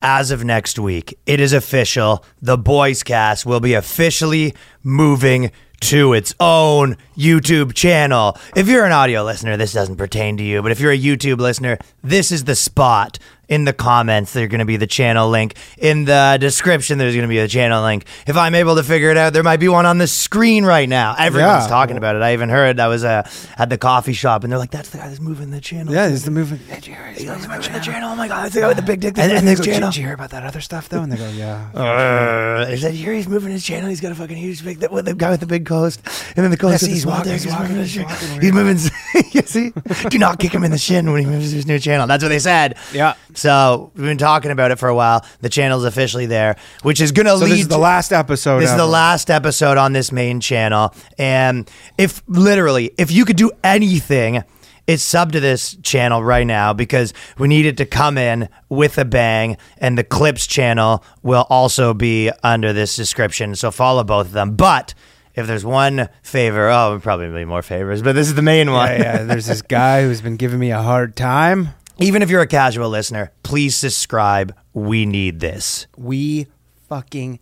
as of next week, it is official. The Boyscast will be officially moving to its own YouTube channel. If you're an audio listener, this doesn't pertain to you, but if you're a YouTube listener, this is the spot. In the comments, there's going to be the channel link. In the description, there's going to be a channel link. If I'm able to figure it out, there might be one on the screen right now. Everyone's Yeah. talking about it. I even heard I was uh, at the coffee shop, and they're like, "That's the guy that's moving the channel." Yeah, he's the moving. He's moving the channel. Oh my god, it's the guy with the big dick. that's And, and moving they go, channel. did you hear about that other stuff though? And they go, yeah. Uh, they said, here he's moving his channel. He's got a fucking huge big, the guy with the big coast. And then the coast Yes, he's walking, he's walking, he's walking, He's moving. you see? Do not kick him in the shin when he moves his new channel. That's what they said. Yeah. So we've been talking about it for a while. The channel's officially there, which is going to So lead this is the last episode. this is the last episode on this main channel. And if literally, if you could do anything, it's sub to this channel right now because we need it to come in with a bang. And the clips channel will also be under this description. So follow both of them. But if there's one favor, oh, probably be more favors, but this is the main one. Yeah, yeah. There's this guy who's been giving me a hard time. Even if you're a casual listener, please subscribe. We need this. We fucking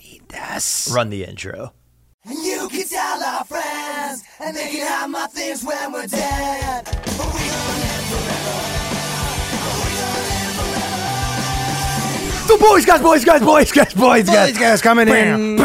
need this. Run the intro. And you can tell our friends, and they can have my things when we're dead. But we gonna live The boys, guys, boys, guys, boys, guys, boys, guys. These guys coming in.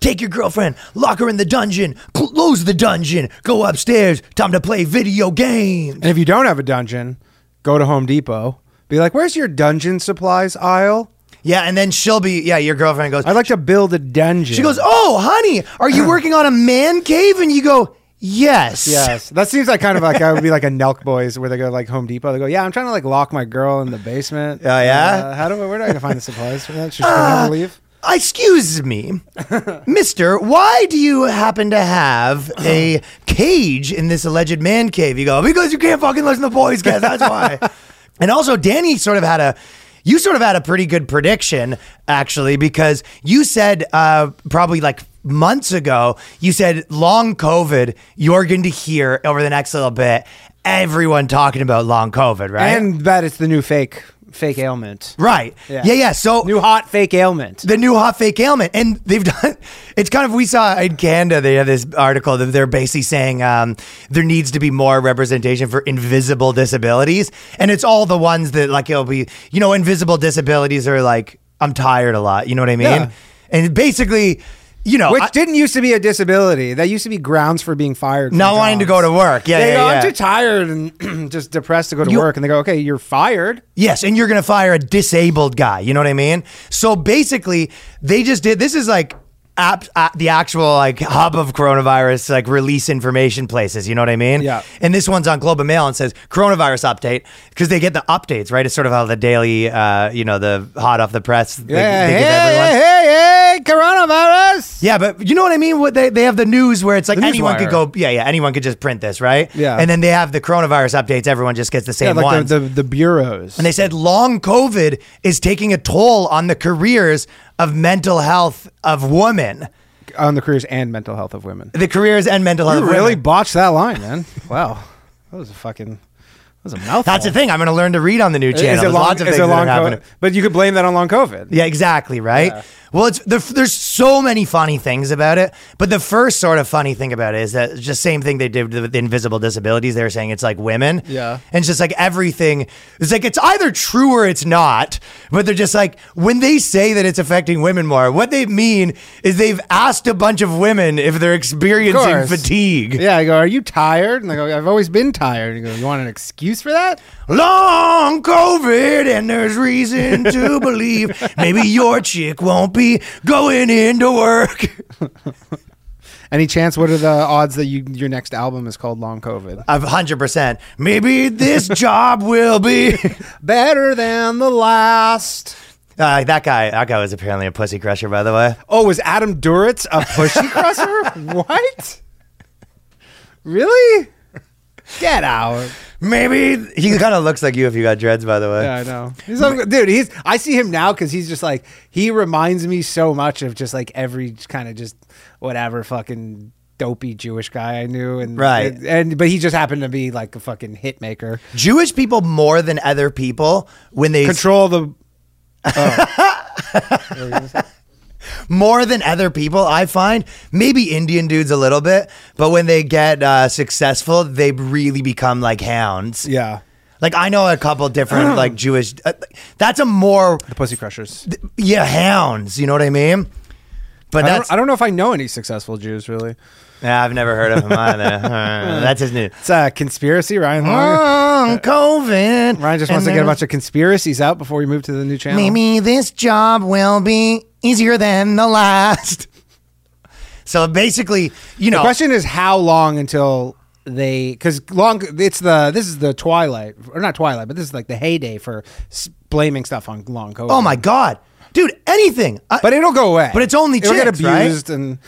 Take your girlfriend, lock her in the dungeon, close the dungeon, go upstairs. Time to play video games. And if you don't have a dungeon, go to Home Depot. Be like, where's your dungeon supplies aisle? Yeah, and then she'll be, yeah, your girlfriend goes, I'd like to build a dungeon. she goes, Oh, honey, are you working on a man cave? And you go, Yes. Yes, that seems like kind of like I would be like a Nelk Boys where they go like Home Depot. They go, yeah, I'm trying to like lock my girl in the basement. Oh, yeah? Uh, how do I? Where do I find the supplies for that? She's gonna never leave. Excuse me, Mister. Why do you happen to have a cage in this alleged man cave? You go because you can't fucking listen to boys, guys. That's why. and also, Danny sort of had a. You sort of had a pretty good prediction, actually, because you said uh, probably like months ago, you said long COVID, you're going to hear over the next little bit everyone talking about long COVID, right? And that it's the new fake fake ailment. right. Yeah. yeah, yeah. So New hot fake ailment. the new hot fake ailment. And they've done it's kind of we saw in Canada they have this article that they're basically saying um, there needs to be more representation for invisible disabilities. And it's all the ones that like it'll be you know, invisible disabilities are like I'm tired a lot. You know what I mean? Yeah. And basically, you know, Which I- didn't used to be a disability. That used to be grounds for being fired. from not wanting to go to work. Yeah, They yeah, go, yeah. I'm too tired and just depressed to go to You- work. And they go, okay, you're fired. Yes, and you're going to fire a disabled guy. You know what I mean? So basically, they just did this is like app, uh, the actual like hub of coronavirus like release information places. You know what I mean? Yeah. And this one's on Globe and Mail and says coronavirus update because they get the updates right. It's sort of how the daily, uh, you know, the hot off the press. they- Yeah, they hey, give everyone. hey, hey, coronavirus. Yeah, but you know what I mean? What they, they have the news where it's like The anyone could go, yeah, yeah, anyone could just print this, right? Yeah. And then they have the coronavirus updates. Everyone just gets the Yeah, same like ones. the, the, the bureaus. And they said long COVID is taking a toll on the careers of mental health of women. on the careers and mental health of women. The careers and mental health You really women. botched that line, man. Wow. That was a fucking, that was a mouthful. That's the thing. I'm going to learn to read on the new channel. Is it There's long, lots of things it that are happening. COVID? But you could blame that on long COVID. Yeah, exactly, right? Yeah. Well, it's the, there's so many funny things about it, but the first sort of funny thing about it is that it's just same thing they did with the invisible disabilities. They were saying it's like women, Yeah. and it's just like everything. It's like it's either true or it's not. But they're just like when they say that it's affecting women more, what they mean is they've asked a bunch of women if they're experiencing fatigue. Yeah, I go, are you tired? And I go, I've always been tired. And you go, you want an excuse for that? Long COVID, and there's reason to believe maybe your chick won't be going into work. Any chance? What are the odds that you your next album is called Long COVID? A hundred percent. Maybe this job will be. Better than the last. Uh, that guy. That guy was apparently a pussy crusher, by the way. Oh, was Adam Duritz a pussy crusher? what? Really? Get out. Maybe he kind of looks like you if you got dreads, by the way. Yeah, I know. He's so, dude. He's. I see him now because he's just like he reminds me so much of just like every kind of just whatever fucking dopey Jewish guy I knew, and Right. and, but he just happened to be like a fucking hit maker. Jewish people more than other people when they Control the. Oh. more than other people. I find maybe Indian dudes a little bit, but when they get uh, successful, they really become like hounds. Yeah, Like I know a couple different like Jewish. Uh, that's a more the Pussy Crushers. yeah hounds. You know what I mean? But I that's don't, I don't know if I know any successful Jews really. yeah, I've never heard of him either. Uh, that's his new. It's a conspiracy, Ryan. Oh, COVID. Ryan just And wants to get a bunch of conspiracies out before we move to the new channel. Maybe this job will be easier than the last. So basically, you know, The question is how long until they because long it's the this is the twilight or not twilight but this is like the heyday for blaming stuff on long COVID. oh my god, dude, anything. I- But it'll go away. But it's only it'll get chicks, right? abused and.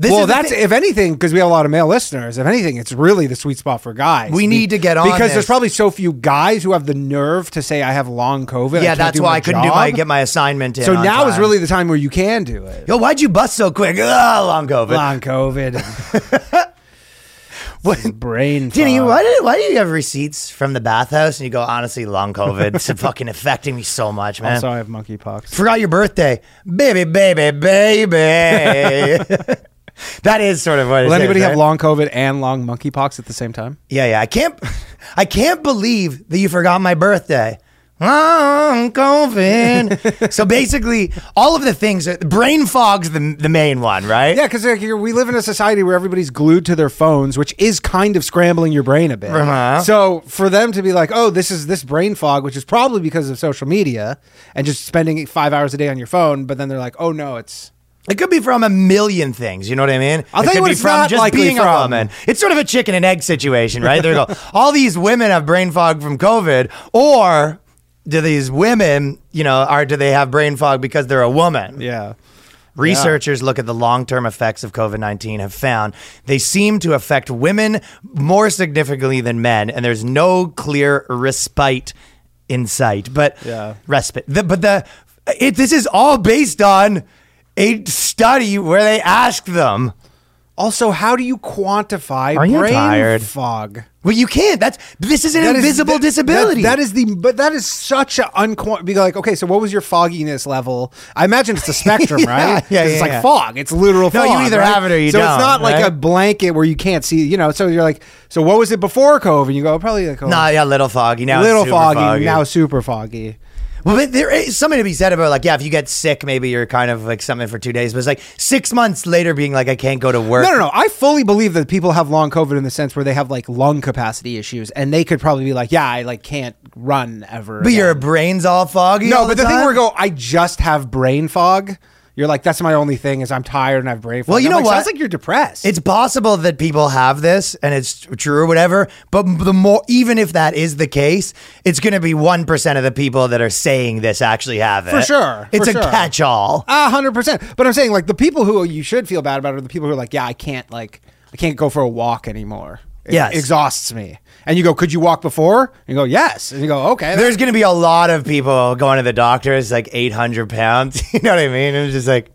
This well, that's if anything because we have a lot of male listeners. If anything, it's really the sweet spot for guys. We need to get on because this. there's probably so few guys who have the nerve to say I have long COVID. Yeah, that's why I couldn't do my job." get my assignment in. So now is really the time where you can do it. Yo, why'd you bust so quick? Ugh, long COVID. Long COVID. what brain? Danny, fog. why did why do you have receipts from the bathhouse and you go honestly long COVID? It's fucking affecting me so much, man. Also, I have monkeypox. Forgot your birthday, baby, baby, baby. that is sort of what. it Will is, anybody have right? long COVID and long monkeypox at the same time? Yeah, yeah. I can't. I can't believe that you forgot my birthday. Long COVID. so basically, all of the things. Brain fog's the the main one, right? Yeah, because like, we live in a society where everybody's glued to their phones, which is kind of scrambling your brain a bit. Uh-huh. So for them to be like, "Oh, this is this brain fog," which is probably because of social media and just spending five hours a day on your phone, but then they're like, "Oh no, it's." It could be from a million things. You know what I mean? I'll it tell you could what be it's from not just being a from. woman. It's sort of a chicken and egg situation, right? There you go. All these women have brain fog from COVID, or do these women, you know, are do they have brain fog because they're a woman? Yeah. Researchers look at the long term effects of COVID 19 have found they seem to affect women more significantly than men, and there's no clear respite in sight. But Yeah. respite. The, but the it, this is all based on a study where they asked them. Also, how do you quantify Are you brain tired? fog? Well, you can't. That's this is an That is- invisible that- disability. that- that is the, but that is such a unquant. Be like, okay, so what was your fogginess level? I imagine it's a spectrum, Yeah, right? 'Cause yeah, it's yeah, like yeah. fog. It's literal No, fog. you either right? have it or you so don't, So it's not like right? a blanket where you can't see. You know, so you're like, so what was it before COVID? You go oh, probably like, oh, nah, yeah, little foggy now. it's little super foggy, now super foggy. Well, but there is something to be said about like, yeah, if you get sick, maybe you're kind of like something for two days, but it's like six months later being like, I can't go to work. No, no, no. I fully believe that people have long COVID in the sense where they have like lung capacity issues, and they could probably be like, yeah, I like can't run ever. But your brain's all foggy. No, all but the, thing time? where I go, I just have brain fog. You're like, that's my only thing is I'm tired and I have brain. Well, you know like, what? Sounds like you're depressed. It's possible that people have this and it's true or whatever, but the more, even if that is the case, it's going to be 1% of the people that are saying this actually have it. For sure, It's for a sure. catch all. A hundred percent. But I'm saying like the people who you should feel bad about are the people who are like, yeah, I can't like I can't go for a walk anymore. It Yes. exhausts me. And you go, could you walk before? And you go, yes. And you go, okay. There's going to be a lot of people going to the doctor. It's like 800 pounds. You know what I mean? And it's just like,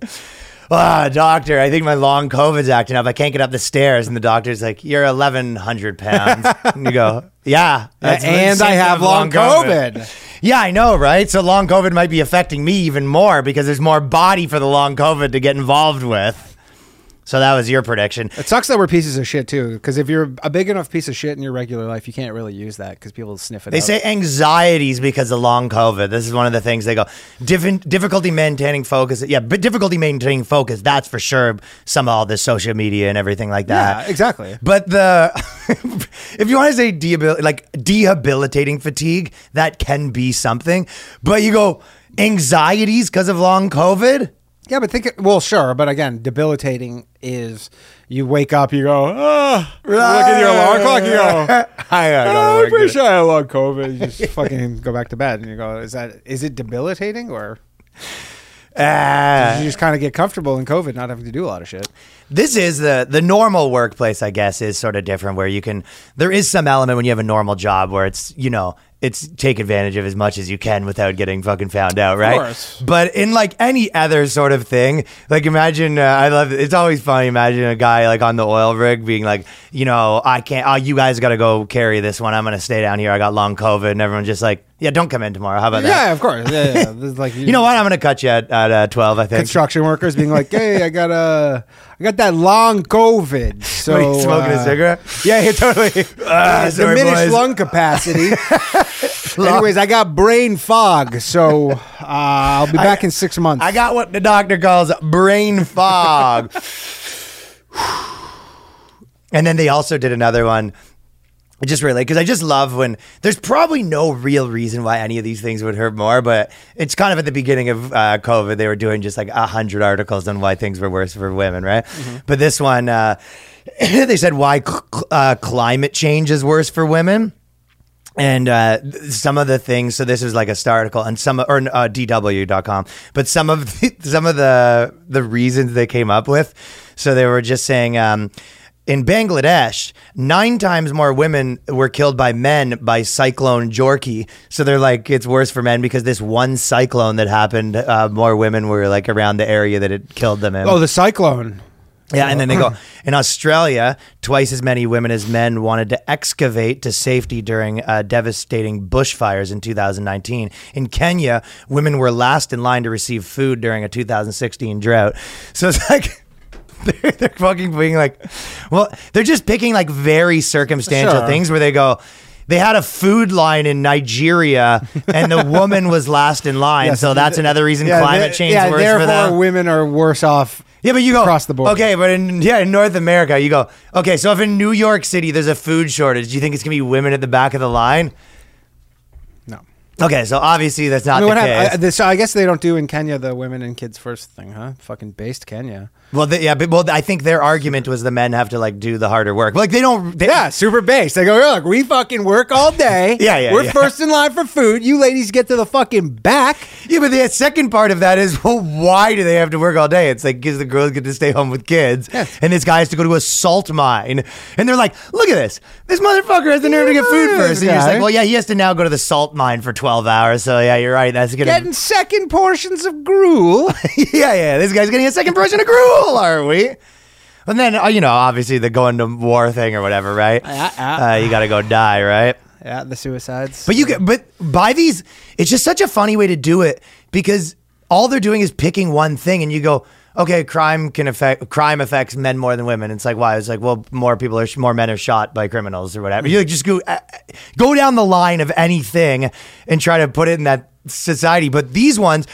ah, doctor, I think my long COVID's acting up. I can't get up the stairs. And the doctor's like, you're 1,100 pounds. and you go, yeah. and I have with long COVID. Yeah, I know, right? So long COVID might be affecting me even more because there's more body for the long COVID to get involved with. So that was your prediction. It sucks that we're pieces of shit too. Because if you're a big enough piece of shit in your regular life, you can't really use that because people sniff it. They out. say anxieties because of long COVID. This is one of the things they go Diffin- difficulty maintaining focus. Yeah, but difficulty maintaining focus. That's for sure. Some of all this social media and everything like that. Yeah, exactly. But the if you want to say dehabil- like debilitating fatigue, that can be something. But you go anxieties because of long COVID. Yeah, but think. Well, sure, but again, debilitating is you wake up, you go, oh, look at your alarm clock, you go, I gotta go to oh, I'm pretty today." sure I had long COVID. You just fucking go back to bed, and you go, is that is it debilitating or Ah. you just kind of get comfortable in COVID, not having to do a lot of shit? this is the the normal workplace, I guess, is sort of different where you can there is some element when you have a normal job where it's, you know, it's take advantage of as much as you can without getting fucking found out, right? course. But in like any other sort of thing, like imagine, uh, I love it's always funny. Imagine a guy like on the oil rig being like, you know, I can't, oh, you guys got to go carry this one. I'm to stay down here. I got long COVID. And everyone's just like, yeah, don't come in tomorrow. How about that? Yeah, of course. Yeah, yeah. This is like You know what? I'm going to cut you at, at uh, 12, I think. construction workers being like, "Hey, I got a, I got that long COVID." So are you smoking uh, a cigarette? Yeah, yeah, totally. Ah, sorry, diminished boys. lung capacity. Anyways, I got brain fog, so uh, I'll be back in six months. I got what the doctor calls brain fog. and then they also did another one. I just really because I just love when there's probably no real reason why any of these things would hurt more, but it's kind of at the beginning of uh, COVID they were doing just like a hundred articles on why things were worse for women, right? But this one, uh, they said why cl- uh, climate change is worse for women and uh, th- some of the things so this is like a star article and some or uh, dw.com but some of the, some of the the reasons they came up with so they were just saying um, in Bangladesh, nine times more women were killed by men by Cyclone Jorky. So they're like, it's worse for men because this one cyclone that happened, uh, more women were like around the area that it killed them in. oh, the cyclone. Yeah, and then they go in Australia. Twice as many women as men wanted to excavate to safety during uh, devastating bushfires in 2019. In Kenya, women were last in line to receive food during a 2016 drought. So it's like. They're, they're fucking being like, well, they're just picking like very circumstantial Sure. things where they go, they had a food line in Nigeria and the woman was last in line. Yes, so that's another reason climate change yeah, therefore for them. women are worse off. Yeah, but you go across the board. Okay, but in yeah, in North America, you go okay. So if in New York City there's a food shortage, do you think it's gonna be women at the back of the line? Okay, so obviously that's not I mean, the what case. happened? I, this, I guess they don't do in Kenya the women and kids first thing, huh? Fucking based Kenya. well, the, yeah, but well, I think their argument was the men have to like do the harder work. Like they don't. They, Yeah, super based. They go, look, we fucking work all day. Yeah, yeah, We're yeah. first in line for food. You ladies get to the fucking back. yeah, but the second part of that is well, why do they have to work all day? It's like because the girls get to stay home with kids, Yes. and this guy has to go to a salt mine, and they're like, look at this, this motherfucker has the nerve to get food first, and you're just like, well, yeah, he has to now go to the salt mine for twelve hours. So yeah, you're right. That's gonna Getting second portions of gruel. yeah, yeah. This guy's getting a second portion of gruel, are we? And then, uh, you know, obviously the going to war thing or whatever, right? Yeah, yeah. Uh, you got to go die, right? yeah, the suicides. But you get, but by these, it's just such a funny way to do it because all they're doing is picking one thing, and you go, okay, crime can affect crime affects men more than women. It's like why? It's like well, more people are more men are shot by criminals or whatever. You like, just go uh, go down the line of anything and try to put it in that society. But these ones,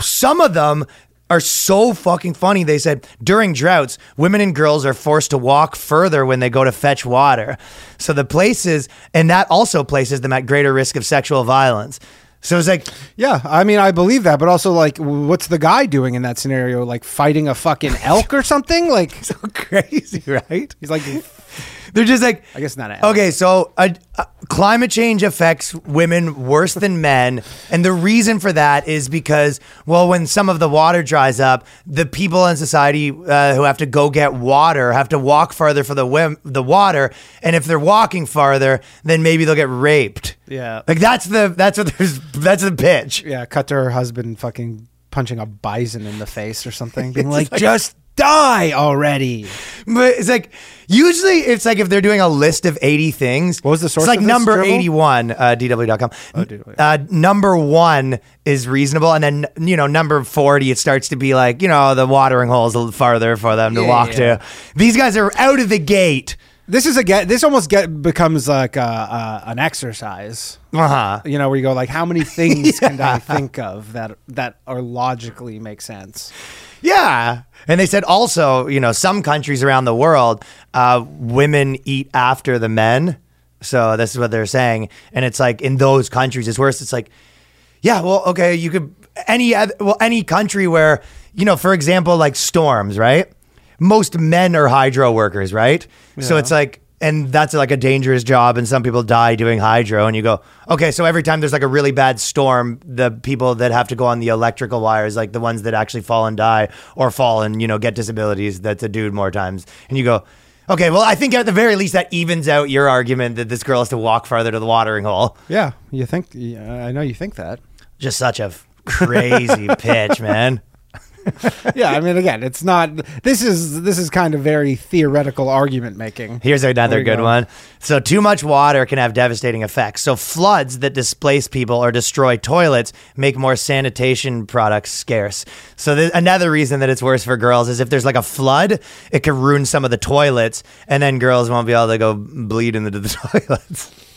some of them. Are so fucking funny. They said during droughts, women and girls are forced to walk further when they go to fetch water. So the places, and that also places them at greater risk of sexual violence. So it's like, yeah, I mean, I believe that, but also, like, what's the guy doing in that scenario? Like, fighting a fucking elk or something? Like, so crazy, right? he's like, They're just like, I guess not. Okay, so uh, uh, climate change affects women worse than men, and the reason for that is because, well, when some of the water dries up, the people in society uh, who have to go get water have to walk farther for the wim- the water, and if they're walking farther, then maybe they'll get raped. Yeah. like that's the that's what there's that's the pitch. yeah, cut to her husband fucking punching a bison in the face or something, being like, like- just die already. But it's like usually it's like if they're doing a list of 80 things. What was the source It's like of number Dribble? 81, uh, DW.com. Oh, DW. Uh, number one is reasonable. And then, you know, number 40, it starts to be like, you know, the watering hole's a little farther for them to Yeah, walk yeah. to. These guys are out of the gate. This is a get. This almost get becomes like a, uh, an exercise. Uh huh. You know, where you go like, how many things can I think of that that are logically make sense? Yeah. And they said also, you know, some countries around the world, uh, women eat after the men. So this is what they're saying. And it's like in those countries, it's worse. It's like, yeah, well, okay, you could any well any country where you know, for example, like storms, right? Most men are hydro workers, right? So it's like and that's like a dangerous job, and some people die doing hydro. And you go, okay, so every time there's like a really bad storm, the people that have to go on the electrical wires, like the ones that actually fall and die or fall and you know get disabilities, that's a dude more times. And you go, okay, well, I think at the very least that evens out your argument that this girl has to walk farther to the watering hole. Yeah, you think? I know you think that. Just such a crazy pitch, man. Yeah, I mean, again, it's not. This is this is kind of very theoretical argument making. Here's another good go. one. So, too much water can have devastating effects. So, floods that displace people or destroy toilets make more sanitation products scarce. So, th- another reason that it's worse for girls is if there's like a flood, it could ruin some of the toilets, and then girls won't be able to go bleed into the toilets.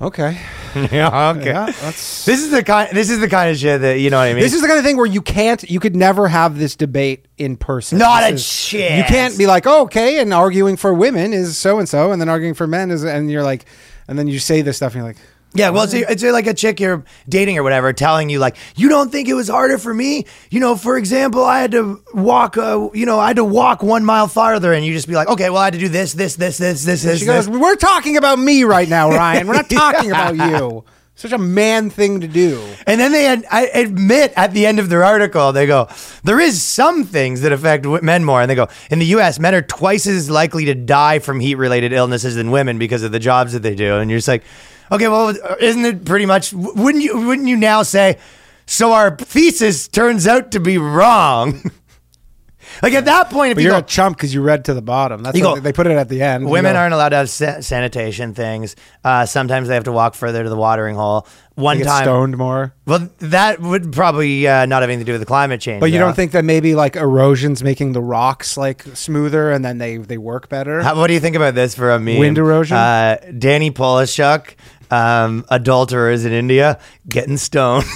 Okay, yeah, okay. yeah, that's. This is the kind. This is the kind of shit that you know what I mean. This is the kind of thing where you can't, you could never have this debate in person. Not This a is- chance. You can't be like, oh, okay, and arguing for women is so and so, and then arguing for men is, and you're like, and then you say this stuff, and you're like, Yeah, well, it's, it's like a chick you're dating or whatever telling you, like, you don't think it was harder for me? You know, for example, I had to walk, uh, you know, I had to walk one mile farther, and you just be like, okay, well, I had to do this, this, this, this, this, this. she goes, this. we're talking about me right now, Ryan. We're not talking about you. Such a man thing to do. And then they had, I admit at the end of their article, they go, there is some things that affect w- men more. And they go, in the U.S., men are twice as likely to die from heat related illnesses than women because of the jobs that they do. And you're just like, okay, well, isn't it pretty much, wouldn't you, wouldn't you now say, so our thesis turns out to be wrong? like at that point, if But you you're go, a chump because you read to the bottom. That's go- they put it at the end. Women go, aren't allowed to have sa- sanitation things. Uh, sometimes they have to walk further to the watering hole. One time, stoned more. well, that would probably uh, not have anything to do with the climate change. But you though. don't think that maybe like erosion's making the rocks like smoother and then they they work better? How, what do you think about this for a meme? Wind erosion? Uh, Danny Polishchuk, um, adulterers in India, getting stoned.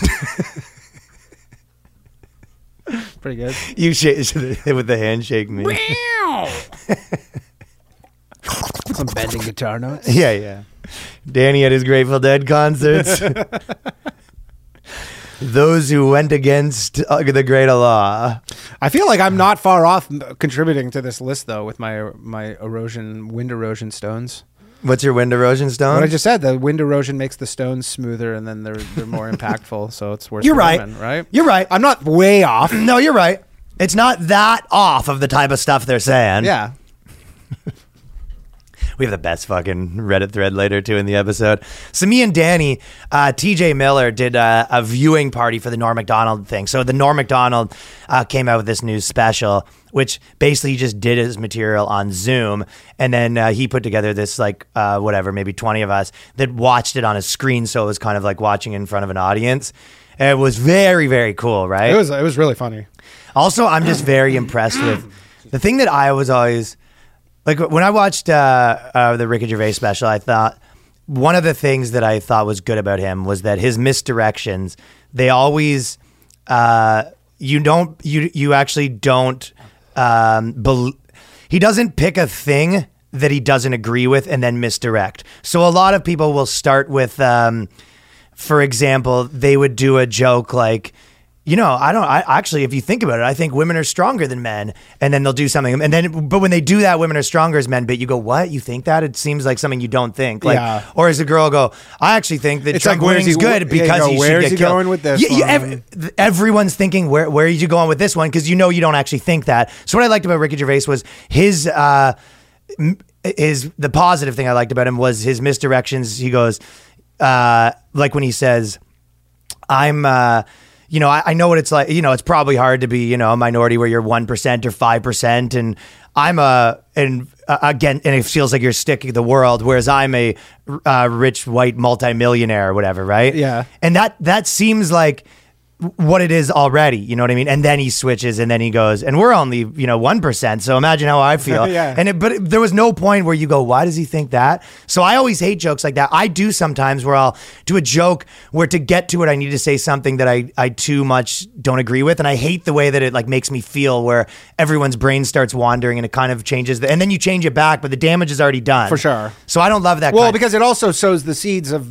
Pretty good. you with the handshake meme. Some bending guitar notes. yeah, yeah. Danny at his Grateful Dead concerts. Those who went against uh, the great law. I feel like I'm not far off contributing to this list though with my my erosion wind erosion stones. What's your wind erosion stone? What I just said, the wind erosion makes the stones smoother and then they're they're more impactful, so it's worse. You're right. women, right? You're right. I'm not way off. no, you're right. It's not that off of the type of stuff they're saying. yeah. We have the best fucking Reddit thread later too in the episode. So me and Danny, uh, TJ Miller did uh, a viewing party for the Norm Macdonald thing. So the Norm Macdonald uh, came out with this new special, which basically he just did his material on Zoom, and then uh, he put together this like uh, whatever, maybe twenty of us that watched it on a screen, so it was kind of like watching in front of an audience. It was very very cool, right? It was it was really funny. Also, I'm just very impressed with the thing that I was always like when I watched uh, uh, the Ricky Gervais special. I thought one of the things that I thought was good about him was that his misdirections they always uh, you don't you you actually don't um, he doesn't pick a thing that he doesn't agree with and then misdirect. So a lot of people will start with. Um, for example, they would do a joke like, you know, I don't. I actually, if you think about it, I think women are stronger than men, and then they'll do something, and then, but when they do that, women are stronger as men. But you go, what? You think that? It seems like something you don't think. Like, Yeah. or as a girl go, I actually think that It's Chuck like, Winning's he- good yeah, you because he should where's get he killed. going with this Yeah, yeah, one? ev- everyone's thinking where where are you going with this one because you know you don't actually think that. So what I liked about Ricky Gervais was his. Uh, his the positive thing I liked about him was his misdirections. He goes, uh, like when he says, "I'm." Uh, you know, I, I know what it's like. You know, it's probably hard to be, you know, a minority where you're one percent or five percent, and I'm a and uh, again, and it feels like you're sticking the world, whereas I'm a uh, rich white multimillionaire or whatever, right? Yeah. and that that seems like what it is already. You know what I mean? And then he switches, and then he goes, and we're only you know one percent. So imagine how I feel. Yeah. And it, but it- there was no point where you go, why does he think that? So I always hate jokes like that. I do sometimes where I'll do a joke where to get to it, I need to say something that I I too much don't agree with, and I hate the way that it like makes me feel where everyone's brain starts wandering and it kind of changes, the, and then you change it back, but the damage is already done For sure. So I don't love that. Well, because it also sows the seeds of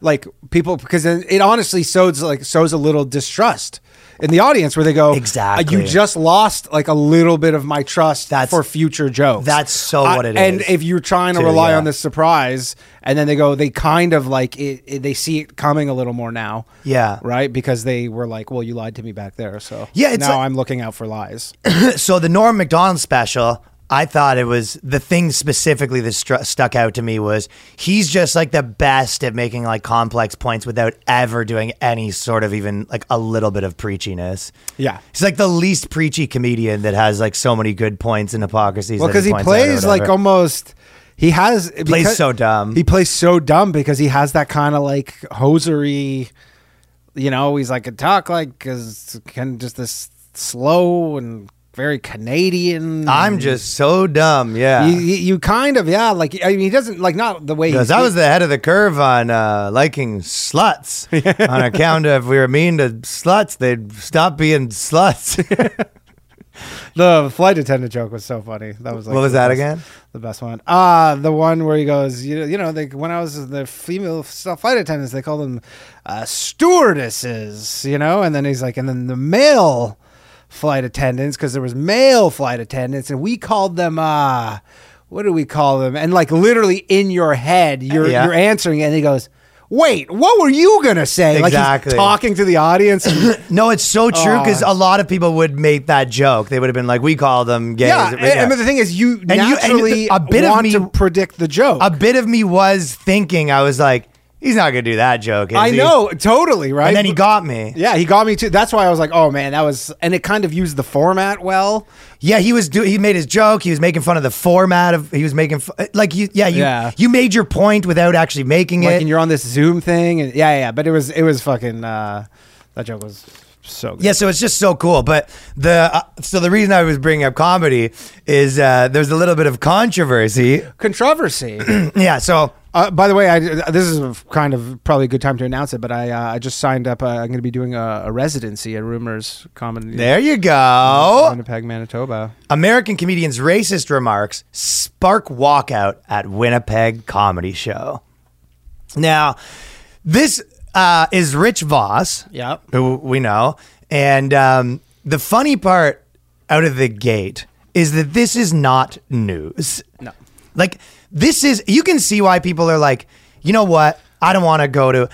like people because it honestly sows like sows a little distrust in the audience where they go Exactly. "Uh, you just lost like a little bit of my trust That's- for future jokes that's so Uh, what it and is, if you're trying to rely yeah. on this surprise and then they go they kind of like it, it- they see it coming a little more now Yeah. right because they were like well you lied to me back there so Yeah, it's now like- i'm looking out for lies so the Norm Macdonald special, I thought it was the thing specifically that stru- stuck out to me was he's just like the best at making like complex points without ever doing any sort of even like a little bit of preachiness. Yeah. he's like the least preachy comedian that has like so many good points and hypocrisies. Well, because he or plays like almost. He has plays so dumb. He plays so dumb because he has that kind of like hosery. You know, he's like a talk like because can just this slow and very Canadian. I'm just so dumb. Yeah. You, you, you kind of yeah like I mean he doesn't like not the way Because I was the head of the curve on uh, liking sluts. on account of if we were mean to sluts, they'd stop being sluts. The flight attendant joke was so funny. That was like What was that best- again? The best one. Ah, the one where he goes, you, you know, they, when I was the female flight attendants, they called them uh, stewardesses, you know, and then he's like, and then the male flight attendants because there was male flight attendants, and we called them. uh what do we call them? And like literally in your head, you're Yeah. you're answering it, and he goes. Wait, what were you gonna say? Like Exactly. he's talking to the audience. No, it's so true Oh. because a lot of people would make that joke. They would have been like, "We call them gays." yeah, and, and the thing is, you you- and naturally a bit of me- to predict the joke. a bit of me was thinking, I was like, "He's not gonna do that joke." is I he?" know, totally, right? And then he got me. yeah, he got me too. That's why I was like, oh man, that was, and it kind of used the format well. Yeah, he was do he made his joke. He was making fun of the format of. He was making like you. Yeah, you. Yeah. You made your point without actually making Like, it. and you're on this Zoom thing, and yeah, yeah, but it was, it was fucking. uh That joke was so good. Yeah, so it's just so cool. But the uh, so the reason I was bringing up comedy is uh, there's a little bit of controversy. Controversy. yeah, so uh, by the way, I this is kind of probably a good time to announce it, but I uh, I just signed up. Uh, I'm going to be doing a, a residency at Rumors Comedy. there you go. Winnipeg, Manitoba. American comedians' racist remarks spark walkout at Winnipeg comedy show. Now, this uh, is Rich Voss, Yep. who we know, and um, the funny part out of the gate is that this is not news. No. Like this is you can see why people are like, you know what? I don't want to go to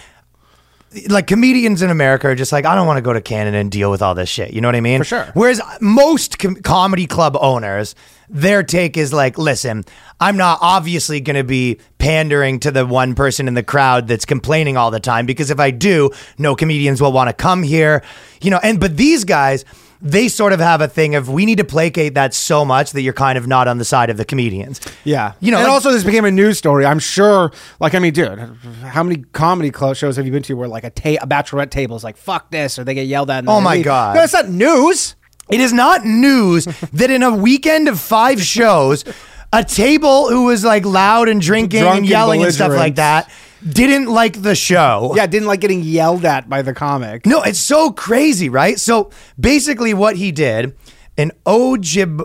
like comedians in America are just like, I don't want to go to Canada and deal with all this shit. You know what I mean? For sure. Whereas most com- comedy club owners, their take is like, listen, I'm not obviously going to be pandering to the one person in the crowd that's complaining all the time because if I do, no comedians will want to come here. You know, and but these guys, they sort of have a thing of we need to placate that so much that you're kind of not on the side of the comedians. Yeah, You know, and like- also this became a news story. I'm sure. Like, I mean, dude, how many comedy club shows have you been to where like a ta- a bachelorette table is like "fuck this" or they get yelled at? And Oh my leave? God. No, that's not news. It is not news that in a weekend of five shows, a table who was like loud and drinking Drunk and and yelling and stuff like that didn't like the show. Yeah, didn't like getting yelled at by the comic. No, it's so crazy, right? So basically, what he did, an Ojib.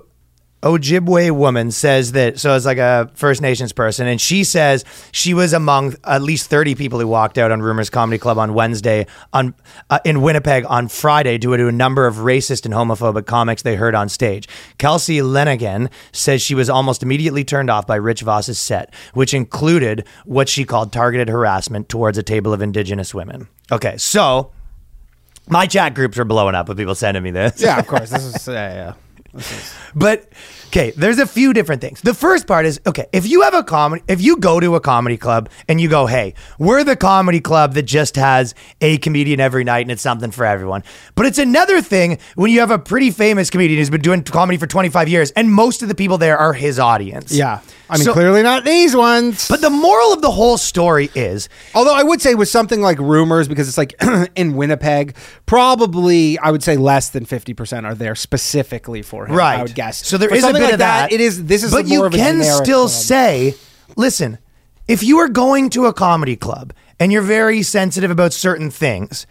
Ojibwe woman says that, so it's like a First Nations person, and she says she was among at least 30 people who walked out on Rumors Comedy Club on Wednesday on uh, in Winnipeg on Friday due to a number of racist and homophobic comics they heard on stage. Kelsey Lenigan says she was almost immediately turned off by Rich Voss's set, which included what she called targeted harassment towards a table of Indigenous women. Okay, so my chat groups are blowing up with people sending me this. Yeah, of course. This is yeah. But okay, there's a few different things. The first part is okay, if you have a comedy, if you go to a comedy club and you go, hey, we're the comedy club that just has a comedian every night and it's something for everyone. But it's another thing when you have a pretty famous comedian who's been doing comedy for 25 years and most of the people there are his audience. Yeah, I mean, So- clearly not these ones. But the moral of the whole story is Although I would say with something like rumors, because it's like in Winnipeg, probably I would say less than fifty percent are there specifically for him. Right. I would guess. So there For is a something bit like of that. It is. This is. But more you of a can generic still club. say, listen, if you are going to a comedy club and you're very sensitive about certain things,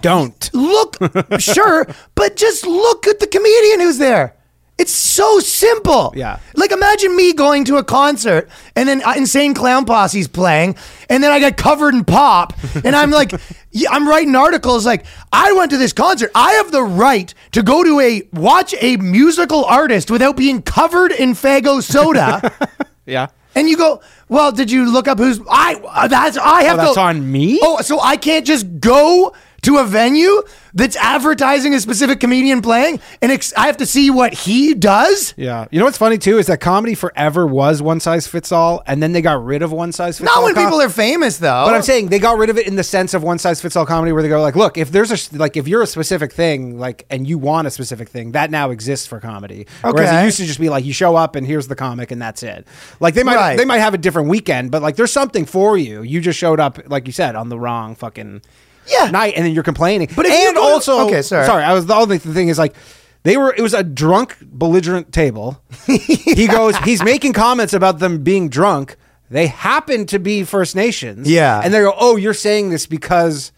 don't. look, sure, but just look at the comedian who's there. It's so simple. Yeah. Like imagine me going to a concert and then uh, Insane Clown Posse's playing and then I get covered in pop and I'm like I'm writing articles like I went to this concert. I have the right to go to a watch a musical artist without being covered in Faygo soda. Yeah. and you go, "Well, did you look up who's I uh, that's I have Oh, that's to on me? Oh, so I can't just go to a venue that's advertising a specific comedian playing and ex- I have to see what he does? Yeah. You know what's funny too is that comedy forever was one size fits all, and then they got rid of one size fits all. Not when com- people are famous though. But I'm saying they got rid of it in the sense of one size fits all comedy, where they go like, look, if there's a like if you're a specific thing, like, and you want a specific thing, that now exists for comedy. Whereas Okay. it used to just be like you show up and here's the comic and that's it. Like they might Right. they might have a different weekend, but like there's something for you. You just showed up, like you said, on the wrong fucking Yeah. night, and then you're complaining. But if you and go to- also, Okay, sorry. sorry, I was the only thing is like. They were. It was a drunk, belligerent table. He goes. He's making comments about them being drunk. They happen to be First Nations. Yeah. and they go, "Oh, you're saying this because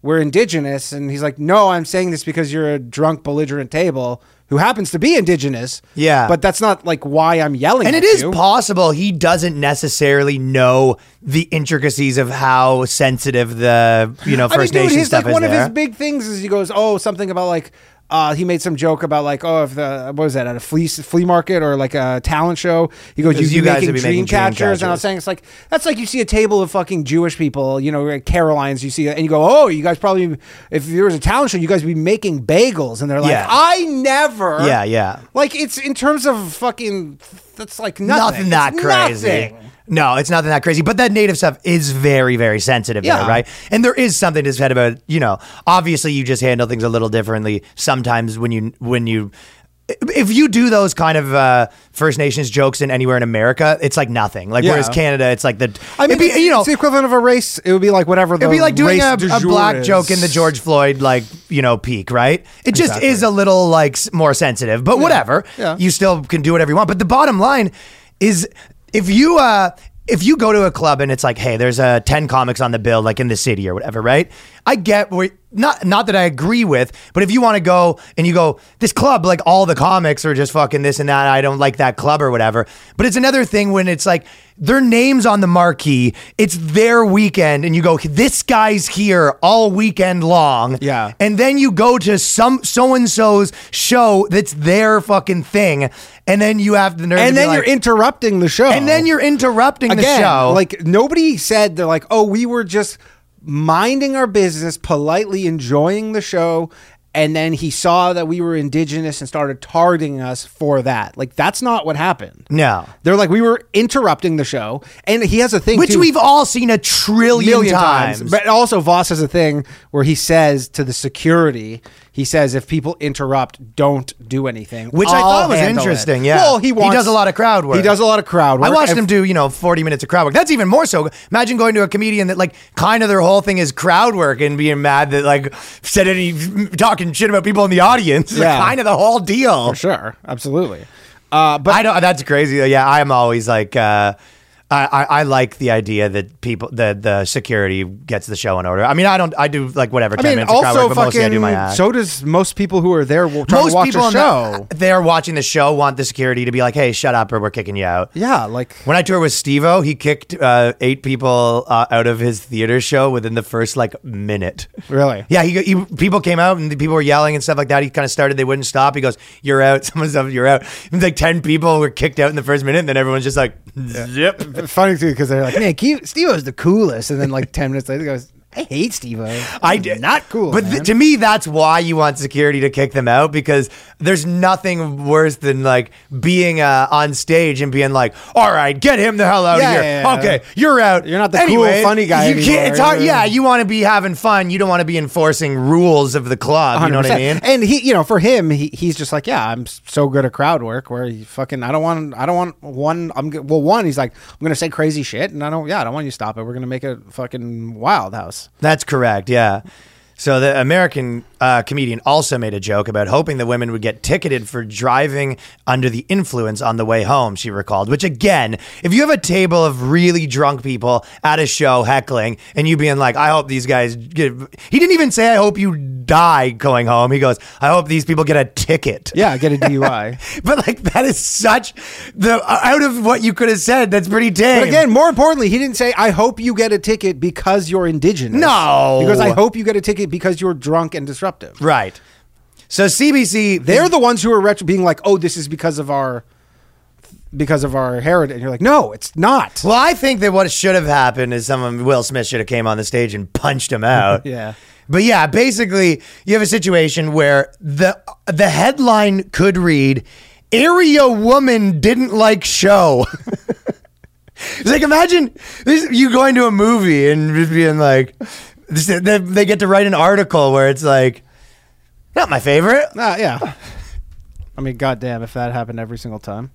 we're indigenous," and he's like, "No, I'm saying this because you're a drunk, belligerent table who happens to be indigenous." Yeah. but that's not like why I'm yelling. and at it is you. possible he doesn't necessarily know the intricacies of how sensitive the you know First I mean, dude, Nation his stuff like is one of his big things is he goes, "Oh, something about like." Uh, he made some joke about like, oh, if the what was that at a flea flea market or like a talent show? He goes, you, you guys making be dream making dream catchers, and I was saying it's like that's like you see a table of fucking Jewish people, you know, like Carolines. You see, and you go, oh, you guys probably if there was a talent show, you guys would be making bagels, and they're like, Yeah. I never, Yeah, yeah. like it's in terms of fucking, that's like nothing, nothing that It's crazy. nothing. No, it's nothing that crazy. But that native stuff is very, very sensitive Yeah. there, right? And there is something to said about, you know, obviously you just handle things a little differently sometimes when you when you if you do those kind of uh, First Nations jokes in anywhere in America, it's like nothing. Like Yeah. whereas Canada, it's like the I mean, be, it's, you know, it's the equivalent of a race. It would be like whatever. The It'd be like doing a, a black is. joke in the George Floyd, like, you know, peak, right? It just Exactly. is a little, like, more sensitive, but whatever. Yeah. You still can do whatever you want. But the bottom line is if you, uh, if you go to a club and it's like, hey, there's uh, 10 comics on the bill, like in the city or whatever, right? I get where, not, not that I agree with, but if you want to go and you go, this club, like all the comics are just fucking this and that, I don't like that club or whatever. But it's another thing when it's like their names on the marquee, it's their weekend, and you go, this guy's here all weekend long. Yeah. And then you go to some so and so's show that's their fucking thing, and then you have the nerve and then like- you're interrupting the show. and then you're interrupting the show. Like nobody said they're like, oh, we were just minding our business, politely enjoying the show. And then he saw that we were indigenous and started targeting us for that. Like that's not what happened. no. They're like we were interrupting the show, and he has a thing Which too, we've all seen a trillion times. times. But also Voss has a thing where he says to the security, he says if people interrupt, don't do anything. Which I I'll thought was handle it." interesting, yeah. Well, he He does a lot of crowd work. He does a lot of crowd work. I watched him do, you know, 40 minutes of crowd work. That's even more so. Imagine going to a comedian that, like, kind of their whole thing is crowd work and being mad that, like, said any talking shit about people in the audience. Yeah. kind of the whole deal. For sure, absolutely. Uh, but I don't. That's crazy. Yeah, I'm always like, uh, I, I, I like the idea that people, that the security gets the show in order. I mean, I don't. I do like whatever. I mean, minutes of crowd also work, but mostly I do my fucking. act. So does most people who are there w- trying Most to watch people in show. the, they're watching the show want the security to be like, "Hey, shut up, or we're kicking you out." yeah, like When I toured with Steve-O, he kicked uh, eight people uh, out of his theater show within the first like minute. Really? Yeah, he, he people came out and the people were yelling and stuff like that. He kind of started, they wouldn't stop. He goes, "You're out." Someone's up, "You're out." Like ten people were kicked out in the first minute, and then everyone's just like, "Zip." funny too because they're like, man, Steve was the coolest, and then like ten minutes later, goes, I hate Steve-O. I He's did not cool. but th- to me, that's why you want security to kick them out because there's nothing worse than like being uh, on stage and being like, "All right, get him the hell out Yeah, of here." yeah, yeah. Okay, you're out. You're not the cool, funny guy You can't. It's hard. Yeah. You want to be having fun. You don't want to be enforcing rules of the club. You know what I mean? And he, you know, for him, he, he's just like, yeah, I'm so good at crowd work. Where he fucking, I don't want, I don't want one. I'm well, one. He's like, I'm gonna say crazy shit, and I don't, yeah, I don't want you to stop it. We're gonna make a fucking wild house. That's correct. Yeah. So the American uh, comedian also made a joke about hoping the women would get ticketed for driving under the influence on the way home. She recalled, which again, if you have a table of really drunk people at a show heckling, and you being like, "I hope these guys," get, he didn't even say, "I hope you die going home. He goes, I hope these people get a ticket. Yeah, get a DUI. But like that is such the out of what you could have said. That's pretty tame. But again, more importantly, he didn't say, "I hope you get a ticket because you're indigenous." No. because I hope you get a ticket because you're drunk and disruptive. Right. So CBC, They're the ones who are retro- being like, "Oh, this is because of our." Because of our heritage, and you're like, no, it's not. Well, I think that what should have happened is someone Will Smith should have came on the stage and punched him out. Yeah. But yeah, basically, you have a situation where the the headline could read, "Area woman didn't like show." it's like imagine this, you going to a movie and just being like, this, they, they get to write an article where it's like, "Not my favorite." Ah, yeah. I mean, goddamn, if that happened every single time.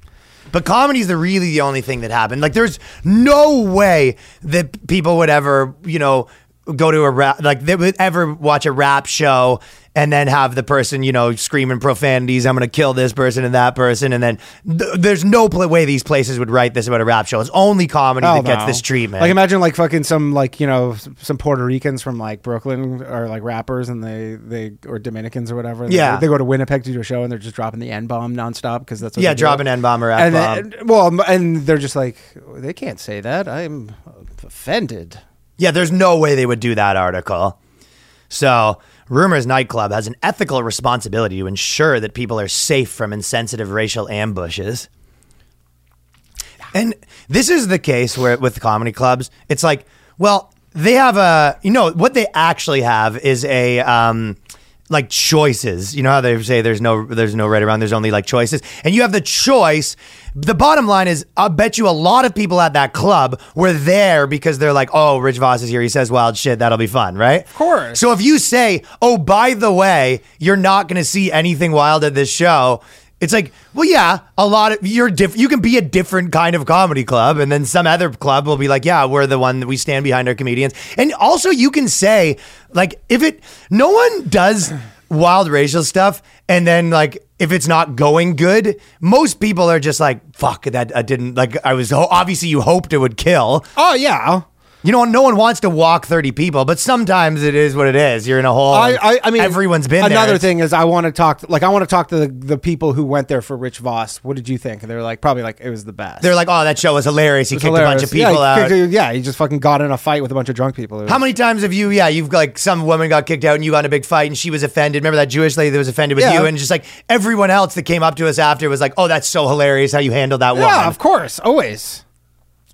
But comedy's the really the only thing that happened. Like, there's no way that people would ever, you know, go to a rap, like they would ever watch a rap show and then have the person, you know, screaming profanities. I'm going to kill this person and that person. And then th- there's no pl- way these places would write this about a rap show. It's only comedy Oh, that gets no. this treatment. Like imagine like fucking some like you know some Puerto Ricans from like Brooklyn or like rappers and they they or Dominicans or whatever. They- Yeah. they, go to Winnipeg to do a show and they're just dropping the N bomb nonstop because that's what yeah, they do. drop an N bomb or F And bomb. well, and they're just like they can't say that. I'm offended. Yeah, there's no way they would do that article. So, Rumors Nightclub has an ethical responsibility to ensure that people are safe from insensitive racial ambushes. And this is the case where with comedy clubs, it's like, well, they have a, you know, what they actually have is a, um, like choices. You know how they say there's no there's no right around. There's only like choices, and you have the choice. The bottom line is, I bet you a lot of people at that club were there because they're like, oh, Rich Voss is here. He says wild shit. That'll be fun, right? Of course. So if you say, oh, by the way, you're not going to see anything wild at this show. It's like, well, yeah, a lot of you're diff- you can be a different kind of comedy club, and then some other club will be like, yeah, we're the one that we stand behind our comedians. And also, you can say, like, if it, no one does wild racial stuff, and then like if it's not going good, most people are just like, fuck, that I didn't like. I was ho- obviously you hoped it would kill. Oh yeah. You know, no one wants to walk 30 people, but sometimes it is what it is. You're in a hole. I, I, I mean, everyone's been. Another It's- thing is, I want to talk. Like, I want to talk to the, the people who went there for Rich Voss. What did you think? And they're like, probably like it was the best. They're like, oh, that show was hilarious. He was kicked a bunch of people yeah, out. kicked- yeah, he just fucking got in a fight with a bunch of drunk people. Was- How many times have you, yeah, you've like some woman got kicked out and you got in a big fight and she was offended. Remember that Jewish lady that was offended with Yeah. you? And just like everyone else that came up to us after was like, oh, that's so hilarious how you handled that woman. Yeah, of course, always.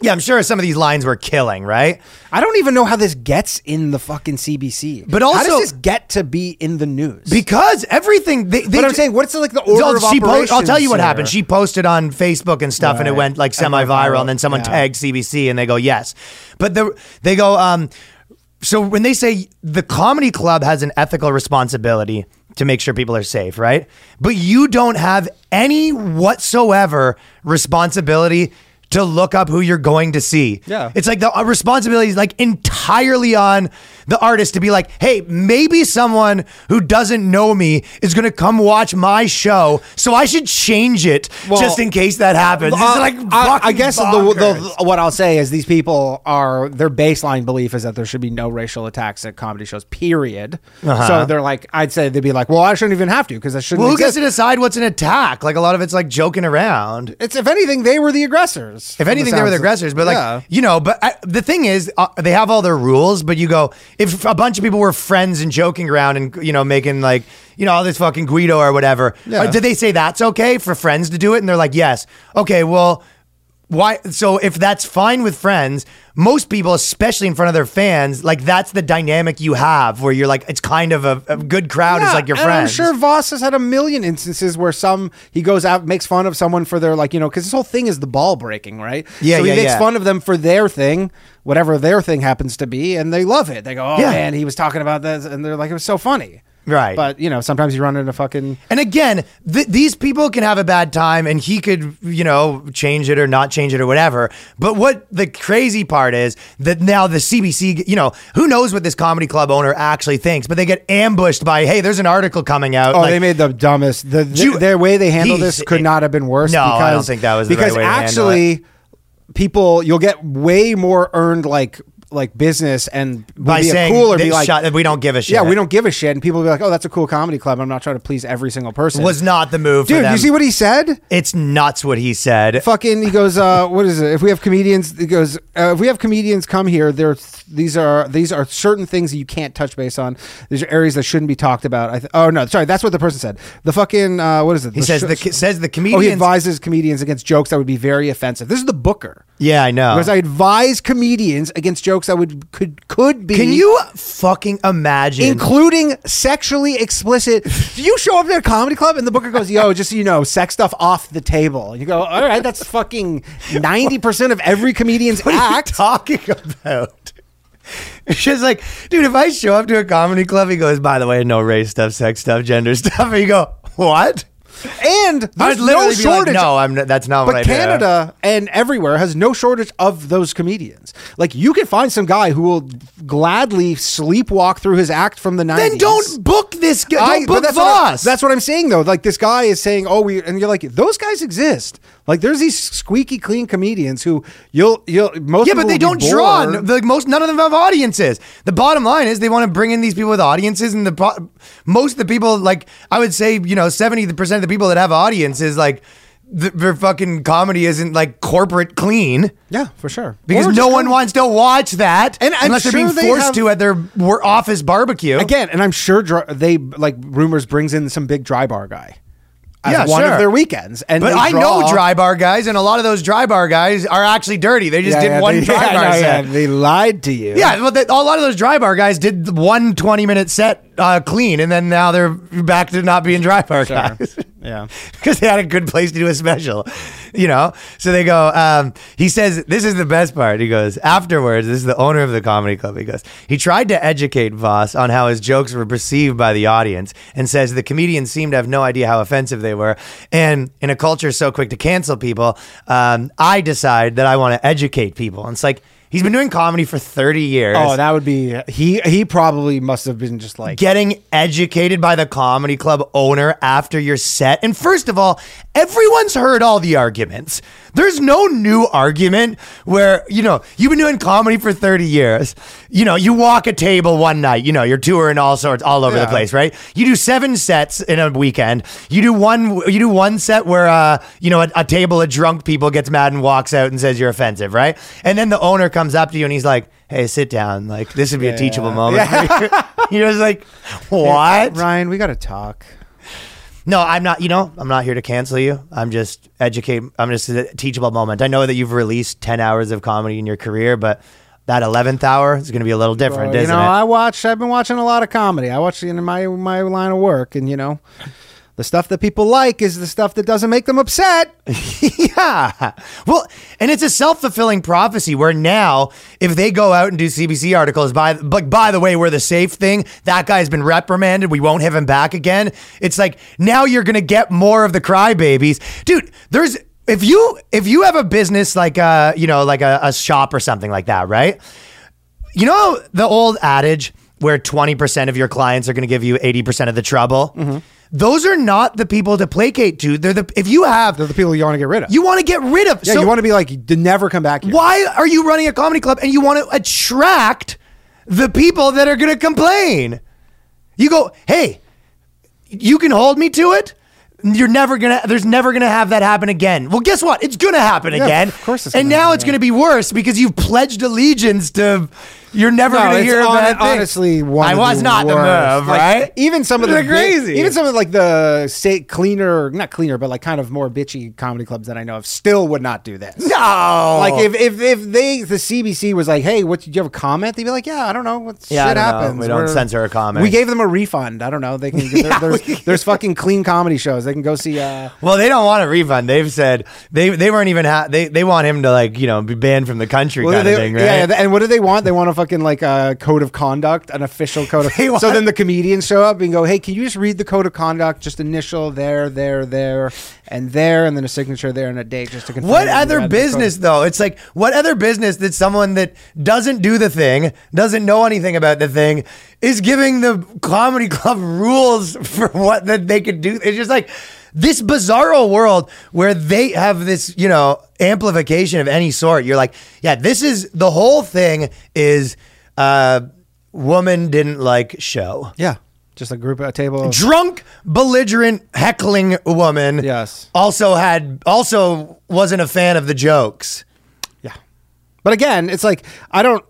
Yeah, I'm sure some of these lines were killing, right? I don't even know how this gets in the fucking CBC. But how also- does this get to be in the news? Because everything they, they but I'm saying, what's like the order of she po- operations? I'll tell you what here? happened. She posted on Facebook and stuff, and it went like semi-viral. viral. And then someone Yeah. tagged CBC, and they go, "Yes," but the, they go, um, so when they say the comedy club has an ethical responsibility to make sure people are safe, right? But you don't have any whatsoever responsibility to look up who you're going to see. Yeah. It's like the uh, responsibility is like entirely on the artist to be like, hey, maybe someone who doesn't know me is going to come watch my show, so I should change it Well, just in case that happens. It's Uh, like I, I guess the, the what I'll say is these people are their baseline belief is that there should be no racial attacks at comedy shows. Period. So they're like, I'd say they'd be like, well, I shouldn't even have to because I shouldn't. well, who gets to decide what's an attack? Like a lot of it's like joking around. It's if anything, they were the aggressors. If anything, they were the aggressors, but like Yeah. you know, but I, the thing is, uh, they have all their rules. But you go, if a bunch of people were friends and joking around and you know making like you know all this fucking Guido or whatever, Yeah. uh, did they say that's okay for friends to do it? And they're like, yes, okay, well. Why? So if that's fine with friends, most people, especially in front of their fans, like that's the dynamic you have where you're like, it's kind of a, a good crowd is like your and friends. I'm sure Voss has had a million instances where some he goes out makes fun of someone for their like you know because this whole thing is the ball breaking right. Yeah, so he yeah, makes yeah. fun of them for their thing, whatever their thing happens to be, and they love it. They go, oh Yeah. man, he was talking about this, and they're like, it was so funny. Right. But you know, sometimes you run into fucking. And again, th- these people can have a bad time and he could, you know, change it or not change it or whatever. But what the crazy part is that now the CBC, you know, who knows what this comedy club owner actually thinks, but they get ambushed by, hey, there's an article coming out. Oh, like- they made the dumbest. The, the Ju- their way they handled this could not have been worse. No, because, I don't think that was the right because way to handle actually, people you'll get way more earned like like business and would By be saying cool or be like, we don't give a shit. yeah, we don't give a shit, and people will be like, oh, that's a cool comedy club. I'm not trying to please every single person. was not the move for dude? You see what he said? it's nuts what he said. Fucking, he goes, uh, what is it? If we have comedians, he goes, uh, if we have comedians come here, there, these are these are certain things that you can't touch base on. These are areas that shouldn't be talked about. I th- oh no, sorry, that's what the person said. The fucking, uh, what is it? He says the says the Oh, he advises comedians against jokes that would be very offensive. This is the Booker. Yeah, I know. Because I advise comedians against jokes that would could could be Can you fucking imagine? including sexually explicit. Do you show up at a comedy club and the booker goes, "Yo, just so you know, sex stuff off the table." You go, "All right, that's fucking ninety percent of every comedian's what are you act." talking about? It's just like, dude, if I show up to a comedy club, he goes, by the way, no race stuff, sex stuff, gender stuff. And you go, what? And there's literally no shortage. like, no, I'm not, that's not what I but do. Canada and everywhere has no shortage of those comedians. Like you can find some guy who will gladly sleepwalk through his act from the 90s. Then don't book this guy. I- Don't but book that's what, I, Voss. that's what I'm saying though. Like this guy is saying, "Oh, we," and you're like, "Those guys exist." Like there's these squeaky clean comedians who you'll you'll most yeah, but they don't draw. Like most, none of them have audiences. The bottom line is they want to bring in these people with audiences, and the most of the people, like I would say, you know, seventy percent of the people that have audiences, like th- their fucking comedy isn't like corporate clean yeah, for sure. because Or no just one come- wants to watch that And I'm unless they're being they forced have- to at their wor- office barbecue. again, and I'm sure dr- they like rumors brings in some big dry bar guy. As Yeah, one sure. of their weekends, and But they I draw- know dry bar guys, and a lot of those dry bar guys are actually dirty. They just Yeah, did yeah, one they, dry yeah, bar no, set. yeah, they lied to you. Yeah, well, they, a lot of those dry bar guys did one 20 minute set uh, clean, and then now they're back to not being dry bar guys. yeah. Because they had a good place to do a special, you know? So they go, um, he says, this is the best part. He goes, afterwards, this is the owner of the comedy club. He goes, he tried to educate Voss on how his jokes were perceived by the audience and says the comedians seemed to have no idea how offensive they were. And in a culture so quick to cancel people, um, I decide that I want to educate people. And it's like, he's been doing comedy for 30 years Oh, that would be he. He probably must have been just like getting educated by the comedy club owner after your set. And first of all, everyone's heard all the arguments. There's no new argument where, you know, you've been doing comedy for 30 years. You know, you walk a table one night, you know, you're touring all sorts all over the place, right? You do seven sets in a weekend. You do one you do one set where uh, you know, a, a table of drunk people gets mad and walks out and says you're offensive, right? And then the owner comes up to you and he's like, "Hey, sit down. Like this would be a teachable moment you." You're just like, "What?" Ryan. We got to talk. No, I'm not. You know, I'm not here to cancel you. I'm just educate. I'm just a teachable moment. I know that you've released ten hours of comedy in your career, but that eleventh hour is going to be a little different, Well, you know, it? I watch. I've been watching a lot of comedy. I watch in my my line of work, and you know, the stuff that people like is the stuff that doesn't make them upset. yeah. Well, and it's a self-fulfilling prophecy where now if they go out and do CBC articles by but by the way, we're the safe thing, that guy's been reprimanded, we won't have him back again. It's like now you're going to get more of the crybabies. Dude, there's if you if you have a business like uh, you know, like a, a shop or something like that, right? You know the old adage where 20% of your clients are going to give you 80% of the trouble? Mm-hmm. Those are not the people to placate to. They're the if you have They're the people you want to get rid of. you want to get rid of. yeah, so you want to be like, to never come back here. why are you running a comedy club and you want to attract the people that are going to complain? You go, hey, you can hold me to it. You're never gonna. There's never gonna have that happen again. Well, guess what? It's gonna happen Yeah, again. of course it's and now happen it's gonna be worse because you've pledged allegiance to. You're never No, gonna hear hon- bad things. honestly one I of was the not the worst. move, Like, right? Even some of the crazy. even some of like the state cleaner, not cleaner, but like kind of more bitchy comedy clubs that I know of, still would not do this. no, Like if, if if they the CBC was like, hey, what did you have a comment? They'd be like, yeah, I don't know, what Yeah, shit don't know. happens. We don't censor a comment. We gave them a refund. I don't know. They can. there- there's, we- there's fucking clean comedy shows. They can go see. Uh, Well, they don't want a refund. They've said they they weren't even ha- they they want him to like you know be banned from the country well, kind they- of thing, right? Yeah, yeah, and what do they want? They want a fucking like a code of conduct, an official code of. They so then the comedians show up and go, "Hey, can you just read the code of conduct? Just initial there, there, there, and there, and then a signature there and a date just to confirm." What other read the code." business though? It's like what other business that someone that doesn't do the thing, doesn't know anything about the thing, is giving the comedy club rules for what that they could do? It's just like this bizarro world where they have this, you know, amplification of any sort. You're like, yeah, this is the whole thing is uh woman didn't like show. Yeah, just a group at a table. Of, Drunk, belligerent, heckling woman. Yes. Also had also wasn't a fan of the jokes. yeah, but again, it's like I don't,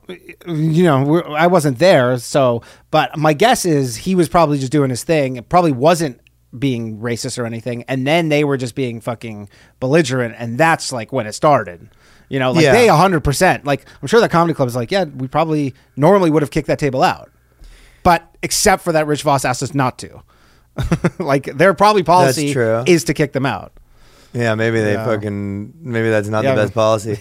you know, I wasn't there, so. But my guess is he was probably just doing his thing. It probably wasn't being racist or anything, and then they were just being fucking belligerent, and that's like when it started. You know, like Yeah. they hundred percent. Like I'm sure that comedy club is like, yeah, we probably normally would have kicked that table out, but except for that, Rich Voss asked us not to. like their probably policy is to kick them out. Yeah, maybe they Yeah. fucking maybe that's not Yeah. the best policy.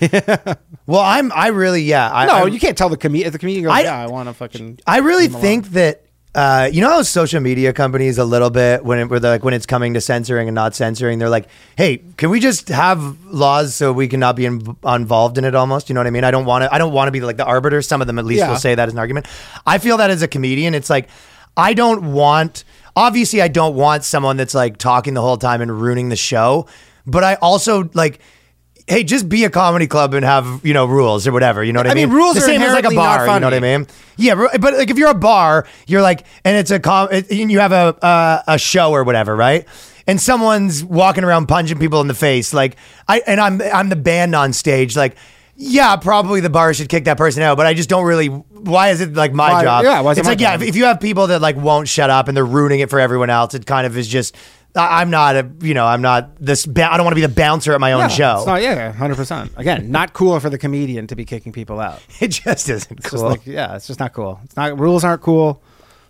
well, I'm I really yeah. I, No, I, you can't tell the comedian. The comedian goes, I- "Yeah, I want to fucking." I really think that uh, you know how social media companies a little bit when it, like when it's coming to censoring and not censoring, they're like, "Hey, can we just have laws so we can not be in, involved in it?" Almost, you know what I mean? I don't want to. I don't want to be like the arbiter. Some of them at least Yeah. will say that as an argument. I feel that as a comedian, it's like I don't want. Obviously, I don't want someone that's like talking the whole time and ruining the show. But I also like. Hey, just be a comedy club and have you know rules or whatever. You know what I, mean? I mean, rules the are same as like a bar. You know what I mean? Yeah, but like if you're a bar, you're like, and it's a com, it, you have a uh, a show or whatever, right? And someone's walking around punching people in the face, like I and I'm I'm the band on stage, like. Yeah, probably the bar should kick that person out, but I just don't really. Why is it like my Why- job? yeah, why is it it's like yeah, if, if you have people that like won't shut up and they're ruining it for everyone else, it kind of is just. I'm not a, you know, I'm not this. Ba- I don't want to be the bouncer at my own show. It's not, yeah, hundred percent. Again, not cool for the comedian to be kicking people out. it just isn't It's cool. just like, yeah, it's just not cool. It's not rules aren't cool.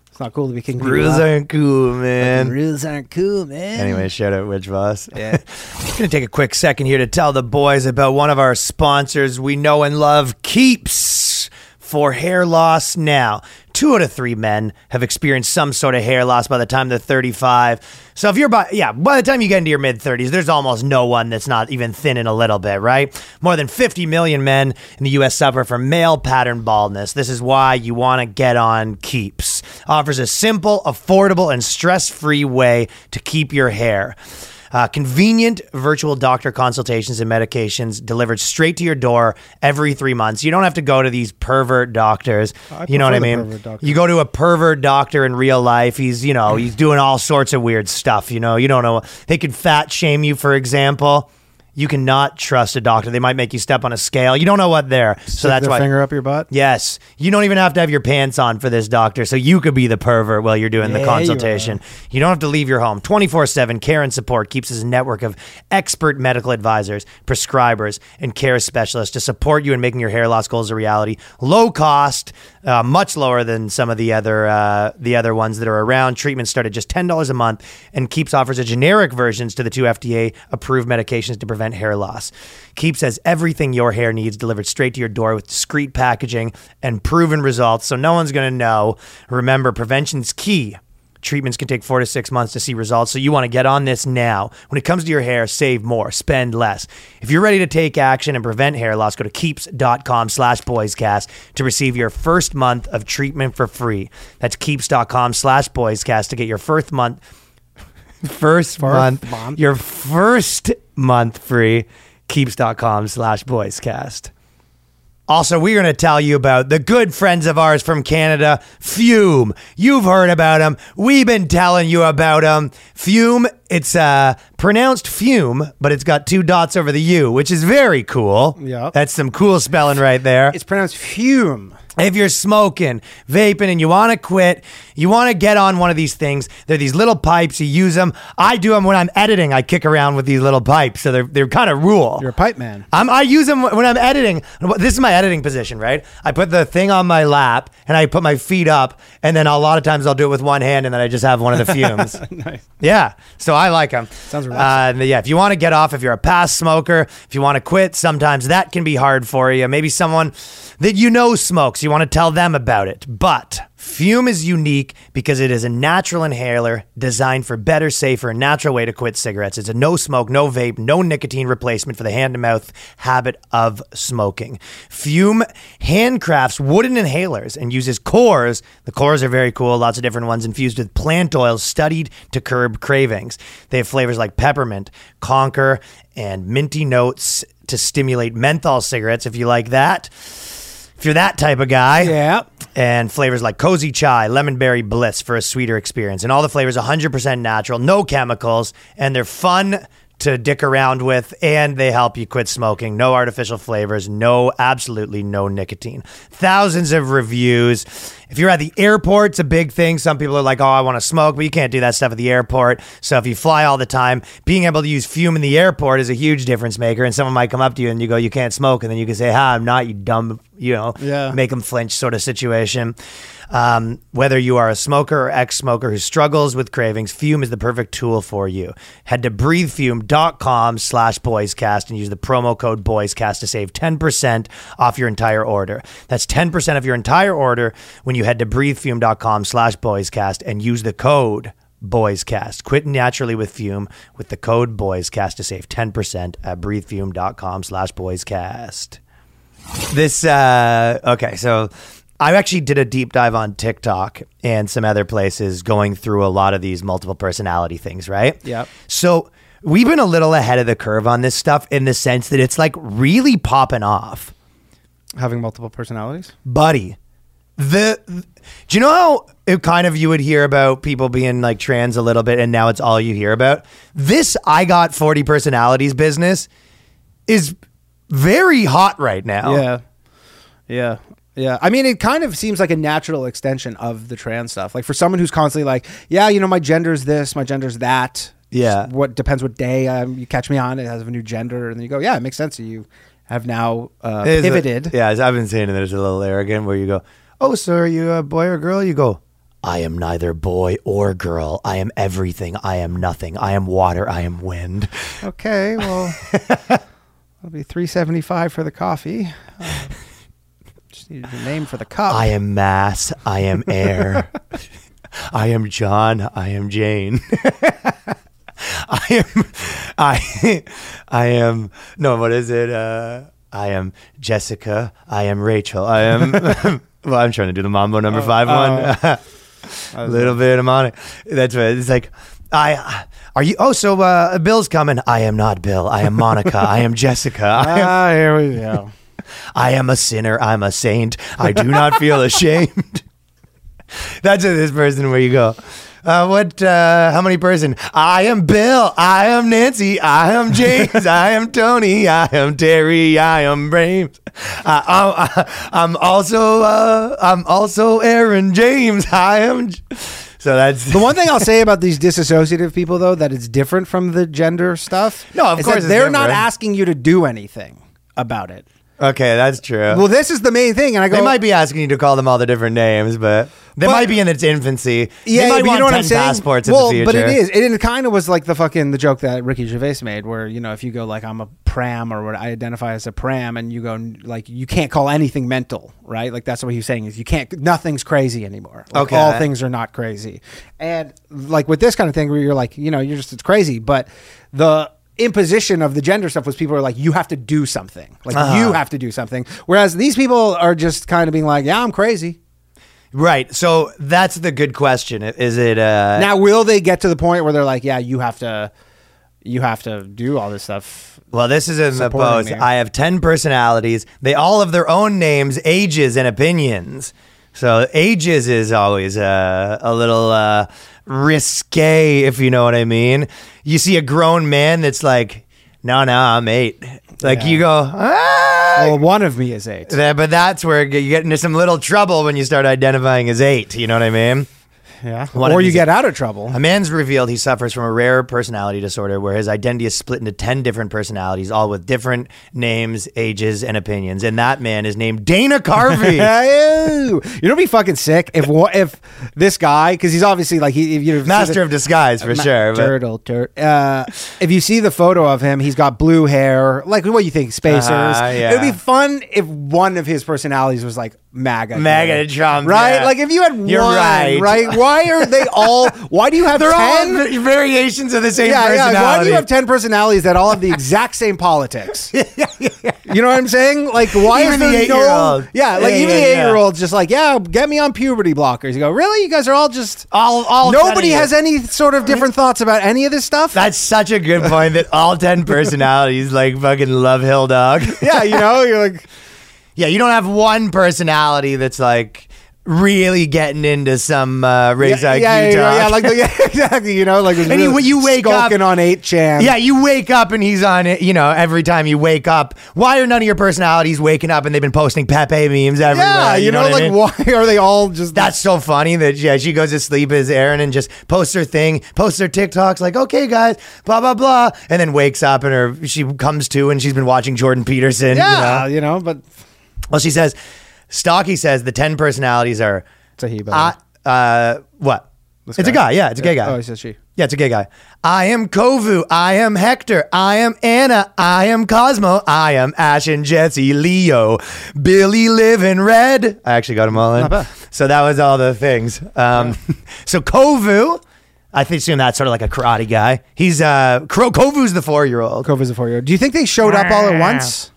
It's not cool to be kicking people Rules out. aren't cool, man. rules aren't cool, man. Anyway, shout out Rich Voss. Yeah. Gonna take a quick second here to tell the boys about one of our sponsors we know and love, Keeps. For hair loss now. Two out of three men have experienced some sort of hair loss by the time they're 35. So if you're by, yeah, by the time you get into your mid 30s, there's almost no one that's not even thinning a little bit, right? More than 50 million men in the U.S. suffer from male pattern baldness. This is why you want to get on Keeps. Offers a simple, affordable, and stress-free way to keep your hair. Uh, convenient virtual doctor consultations and medications delivered straight to your door every three months. You don't have to go to these pervert doctors. I you know what I mean? You go to a pervert doctor in real life. He's, you know, he's doing all sorts of weird stuff. You know, you don't know. They could fat shame you, for example. You cannot trust a doctor. They might make you step on a scale. You don't know what they're. So that's why. finger up your butt. Yes. You don't even have to have your pants on for this doctor. So you could be the pervert while you're doing the Yeah, you consultation. You, don't have to leave your home. 24 7 care and support keeps his network of expert medical advisors, prescribers, and care specialists to support you in making your hair loss goals a reality. Low cost, uh, much lower than some of the other uh, the other ones that are around. Treatments start at just $10 a month and Keeps offers a generic versions to the two FDA approved medications to prevent hair loss. Keeps has everything your hair needs delivered straight to your door with discreet packaging and proven results, so no one's going to know. Remember, prevention's key. Treatments can take four to six months to see results, so you want to get on this now. When it comes to your hair, save more, spend less. If you're ready to take action and prevent hair loss, go to keeps.com slash boyscast to receive your first month of treatment for free. That's keeps.com slash boyscast to get your first month first month, month. your first month free. Keeps.com slash boyscast also we're going to tell you about the good friends of ours from canada fume. You've heard about them we've been telling you about them fume it's uh pronounced fume but it's got two dots over the u which is very cool. Yeah. that's some cool spelling right there. It's pronounced fume. If you're smoking, vaping, and you want to quit, you want to get on one of these things. They're these little pipes. You use them. I do them when I'm editing. I kick around with these little pipes, so they're they're kind of rule. You're a pipe man. I'm, I use them when I'm editing. This is my editing position, right? I put the thing on my lap and I put my feet up, and then a lot of times I'll do it with one hand, and then I just have one of the fumes. nice. Yeah, so I like them. Sounds relaxing. Uh, yeah, if you want to get off, if you're a past smoker, if you want to quit, sometimes that can be hard for you. Maybe someone that you know smokes. You want to tell them about it. But Fume is unique because it is a natural inhaler designed for better, safer, and natural way to quit cigarettes. It's a no smoke, no vape, no nicotine replacement for the hand to mouth habit of smoking. Fume handcrafts wooden inhalers and uses cores. The cores are very cool, lots of different ones infused with plant oils studied to curb cravings. They have flavors like peppermint, conker, and minty notes to stimulate menthol cigarettes if you like that. If you're that type of guy. Yeah. And flavors like cozy chai, lemon berry bliss for a sweeter experience. And all the flavors 100% natural, no chemicals, and they're fun to dick around with and they help you quit smoking. No artificial flavors, no absolutely no nicotine. Thousands of reviews. If you're at the airport, it's a big thing. Some people are like, "Oh, I want to smoke," but you can't do that stuff at the airport. So if you fly all the time, being able to use fume in the airport is a huge difference maker. And someone might come up to you and you go, "You can't smoke," and then you can say, "Ha, I'm not, you dumb," you know, Yeah. make them flinch sort of situation. Um, whether you are a smoker or ex-smoker who struggles with cravings, Fume is the perfect tool for you. Head to breathefum.com slash boyscast and use the promo code boyscast to save 10% off your entire order. That's 10% of your entire order when you head to breathefum.com slash boyscast and use the code boyscast. Quit naturally with Fume with the code boyscast to save 10% at breathefum.com slash boyscast. This uh okay, so I actually did a deep dive on TikTok and some other places going through a lot of these multiple personality things, right? Yep. So we've been a little ahead of the curve on this stuff in the sense that it's like really popping off. Having multiple personalities. Buddy. The do you know how it kind of you would hear about people being like trans a little bit and now it's all you hear about? This I got 40 personalities business is very hot right now. Yeah. Yeah. Yeah. I mean, it kind of seems like a natural extension of the trans stuff. Like for someone who's constantly like, yeah, you know, my gender's this, my gender's that. Yeah. Just What depends what day um, you catch me on. It has a new gender. And then you go, yeah, it makes sense. You have now uh, is a- pivoted. yeah, as I've been saying it's a little arrogant where you go, Oh, so are you a boy or girl? You go, I am neither boy or girl. I am everything. I am nothing. I am water. I am wind. Okay. Well, it'll be 375 for the coffee. Uh, just needed a name for the cup. I am mass. I am air. I am John. I am Jane. I am I I am no, what is it? Uh I am Jessica. I am Rachel. I am well, I'm trying to do the Mambo number five one. A little bit I'm on. That's what it's like. I are you? Oh, so uh, Bill's coming. I am not Bill. I am Monica. I am Jessica. I am, Ah, here we go. I am a sinner. I'm a saint. I do not feel ashamed. That's it, this person where you go. Uh, what? Uh, how many person? I am Bill. I am Nancy. I am James. I am Tony. I am Terry. I am Brames. Uh, I'm, I'm also. Uh, I'm also Aaron James. I am. J- So that's The one thing I'll say about these disassociative people, though, that it's different from the gender stuff. No, of course they're not asking you to do anything about it. Okay. That's true. Well, this is the main thing, and I go. they might be asking you to call them all the different names, but they But- might be in its infancy. Yeah, they might but want you know what 10 I'm saying. passports well, in the but it is. It, it kind of was like the fucking the joke that Ricky Gervais made, where you know if you go like I'm a pram or what I identify as a pram, and you go like you can't call anything mental, right? Like that's what he was saying is you can't. Nothing's crazy anymore. Like, Okay. all things are not crazy, and like with this kind of thing where you're like you know you're just it's crazy, but the imposition of the gender stuff was people are like you have to do something like Uh-huh. you have to do something whereas these people are just kind of being like yeah i'm crazy Right. So that's the good question. Is it uh now will they get to the point where they're like yeah you have to you have to do all this stuff well this is in the post. me. I have 10 personalities. They all have their own names, ages and opinions. So ages is always uh, a little uh risque if you know what I mean. You see a grown man that's like no, no, I'm 8. Like Yeah. you go, ah! well one of me is eight That- but that's where you get into some little trouble when you start identifying as 8, you know what I mean? Yeah One or you get out of trouble A man's revealed he suffers from a rare personality disorder where his identity is split into 10 different personalities, all with different names, ages, and opinions. And that man is named Dana Carvey. You know, be fucking sick if if this guy because he's obviously like he if you Master of disguise, for Ma- sure. Turtle, tur- Uh, if you see the photo of him, he's got blue hair. Like what you think, spacers? Uh-huh, yeah. It would be fun if one of his personalities was like MAGA. MAGA. Trump, right? yeah. Like if you had You're one, right. right? Why are they all? Why do you have They're all ten? v- variations of the same yeah, personality. yeah. Why do you have ten personalities that all have the exact same politics? You know what I'm saying? Like, why Even is the there no? eight-year-old. Yeah, like even the yeah. eight-year-olds, just like, yeah, get me on puberty blockers. You go, really? You guys are all just. all, all Nobody has any sort of different thoughts about any of this stuff. That's such a good point that all 10 personalities like fucking love Hill Dog. yeah, you know, you're like, yeah, you don't have one personality that's like really getting into some uh, raise yeah, IQ yeah, yeah, talk. yeah, like the, yeah, exactly. You know, like And you- really you wake up- on eight chan. Yeah, you wake up and he's on it, you know, every time you wake up. Why are none of your personalities waking up and they've been posting Pepe memes everywhere? yeah. You, know, what I like mean? why are they all just? That's so funny that yeah, she goes to sleep as Aaron and just posts her thing, posts her TikToks like, okay guys, blah blah blah, and then wakes up and her she comes to and she's been watching Jordan Peterson. you yeah, know? you know, but Well, she says, Stocky says the ten personalities are. it's a he. by the Uh, uh, what? This It's a guy. Yeah, it's a gay guy. Oh, he says she. Yeah, it's a gay guy. I am Kovu. I am Hector. I am Anna. I am Cosmo. I am Ash and Jesse. Leo. Billy Liv in red. I actually got them all in. Not bad. So that was all the things. Um, so Kovu, I think assume that's sort of like a karate guy. He's uh, Kro- Kovu's the four year old. Kova's a four year old. Do you think they showed up all at once?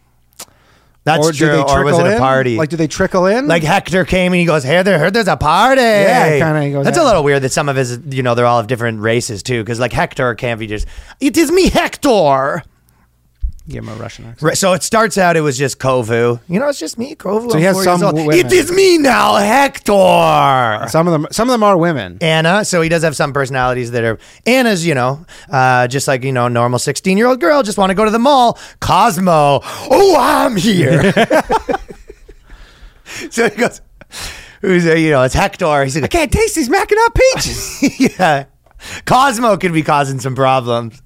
That's or do true. they Or was it a in? party? Like, do they trickle in? Like Hector came and he goes, "Hey, there, heard there's a party." Yeah, he goes, That's a little weird that some of his, you know, they're all of different races too. Because like Hector can't be just, "It is me, Hector." Give him a Russian accent. Right, so it starts out. It was just Kovu. You know, it's just me, Kovu. So he has some women. It is me now, Hector. Some of them, some of them are women. Anna. So he does have some personalities that are Anna's. You know, uh, just like you know, normal sixteen-year-old girl just want to go to the mall. Cosmo. Oh, I'm here. so he goes. Who's uh, you know? It's Hector. He's like, I can't taste these Mackinac peaches. yeah. Cosmo could be causing some problems.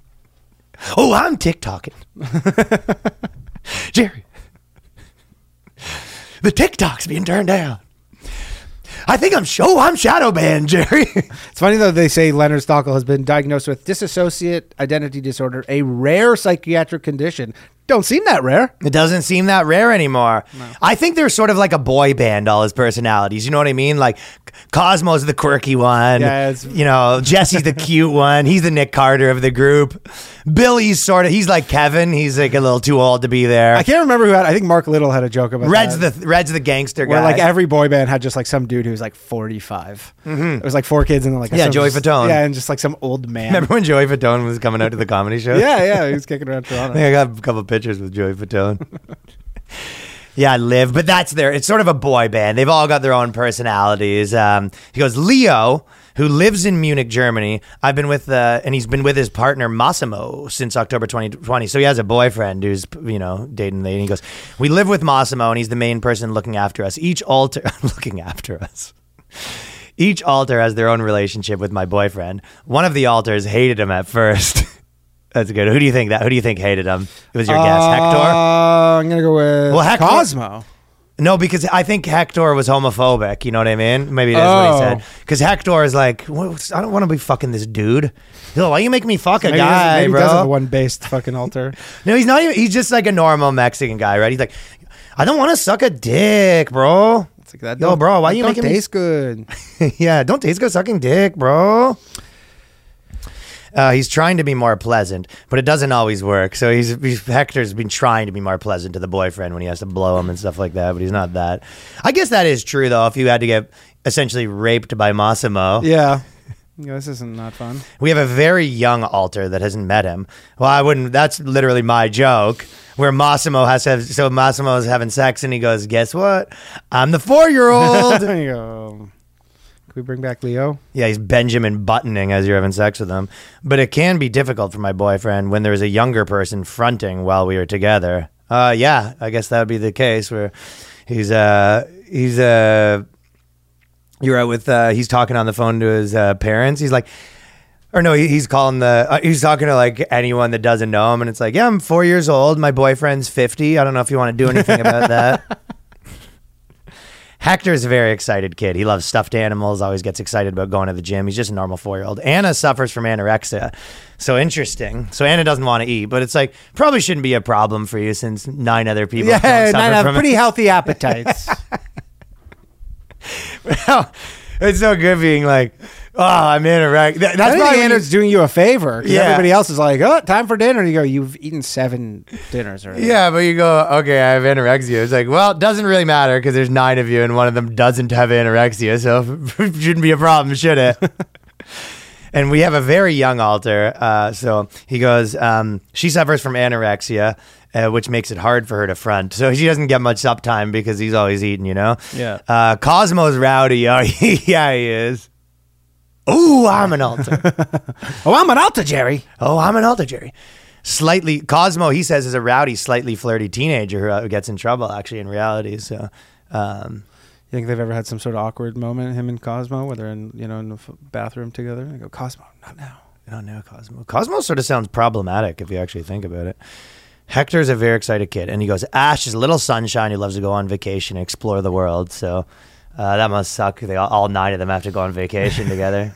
Oh, I'm TikToking. Jerry. The TikTok's being turned down. I think I'm show I'm shadow banned, Jerry. It's funny though. They say Leonard Stockel has been diagnosed with dissociate identity disorder, a rare psychiatric condition. Don't seem that rare. It doesn't seem that rare anymore. I think they're sort of like a boy band, all his personalities. You know what I mean? Like Cosmo's the quirky one. Yeah, you know, Jesse's the cute one. He's the Nick Carter of the group. Billy's sort of he's like Kevin. He's like a little too old to be there. I can't remember who had. I think Mark Little had a joke about Red's that. the Red's the gangster guy. where like every boy band had just like some dude who was like 45. It was like four kids and then like Mm-hmm. Yeah, Joey just- Fatone. Yeah, and just like some old man. Remember when Joey Fatone was coming out to the comedy show? yeah, yeah, he was kicking around Toronto. I think I got a couple pictures with Joey Fatone. yeah, I live, but that's their. It's sort of a boy band. They've all got their own personalities. Um, he goes, Leo, who lives in Munich, Germany. I've been with, uh, and he's been with his partner Massimo since October 2020. So he has a boyfriend who's, you know, dating. And he goes, we live with Massimo, and he's the main person looking after us. Each altar, looking after us. Each altar has their own relationship with my boyfriend. One of the altars hated him at first. That's good. Who do you think that? Who do you think hated him? It was your guess, Hector. Uh, I'm gonna go with Well, Hector- Cosmo. No, because I think Hector was homophobic. You know what I mean? Maybe that's what he Oh. said. Because Hector is like, "What- I don't want to be fucking this dude. Like, Why you make me fuck a Maybe, he doesn't- guy, maybe he does have bro? one based fucking altar. No, he's not even. He's just like a normal Mexican guy, right? He's like, I don't want to suck a dick, bro. It's like that. Yo, bro, why you don't making me- taste good? yeah, don't taste good sucking dick, bro. Uh, he's trying to be more pleasant, but it doesn't always work. So he's, he's Hector's been trying to be more pleasant to the boyfriend when he has to blow him and stuff like that, but he's not that. I guess that is true though. If you had to get essentially raped by Massimo, Yeah. Yeah, this isn't not fun. we have a very young alter that hasn't met him. Well, I wouldn't. That's literally my joke. Where Massimo has to have, so is having sex and he goes, "Guess what? I'm the four year old." There you go. Can we bring back Leo? Yeah, he's Benjamin buttoning as you're having sex with him. But it can be difficult for my boyfriend when there's a younger person fronting while we are together. Uh, yeah, I guess that would be the case where he's uh he's uh you're out with uh he's talking on the phone to his uh, parents. He's like. Or no, he- he's calling the. Uh, he's talking to like anyone that doesn't know him, and it's like, yeah, I'm four years old. My boyfriend's fifty. I don't know if you want to do anything about that. Hector's a very excited kid. He loves stuffed animals, always gets excited about going to the gym. He's just a normal four year old. Anna suffers from anorexia. So interesting. So Anna doesn't want to eat, but it's like probably shouldn't be a problem for you since nine other people don't Yeah, nine have pretty it. healthy appetites. well, it's so good being like, oh, I'm anorexic. That, I that's think probably when Anna's doing you a favor. 'cause Yeah. Everybody else is like, oh, time for dinner. You go, you've eaten seven dinners already. yeah, but you go, okay, I have anorexia. It's like, well, it doesn't really matter because there's nine of you and one of them doesn't have anorexia, so it shouldn't be a problem, should it? and we have a very young alter. Uh, so he goes, um, she suffers from anorexia, uh, which makes it hard for her to front. So she doesn't get much uptime because he's always eating, you know? Yeah. Uh, Cosmo's rowdy. Oh, yeah, he is. Ooh, I'm an alter. Oh, I'm an alta, Jerry. oh, I'm an alter, Jerry. Slightly, Cosmo, he says, is a rowdy, slightly flirty teenager who uh, gets in trouble, actually, in reality. So, um, You think they've ever had some sort of awkward moment, him and Cosmo, where they're in, you know, in the f- bathroom together? I go, Cosmo, not now. Don't know Cosmo. Cosmo sort of sounds problematic if you actually think about it. Hector's a very excited kid, and he goes, Ash is a little sunshine who loves to go on vacation and explore the world. So uh, that must suck. They all, all nine of them have to go on vacation together.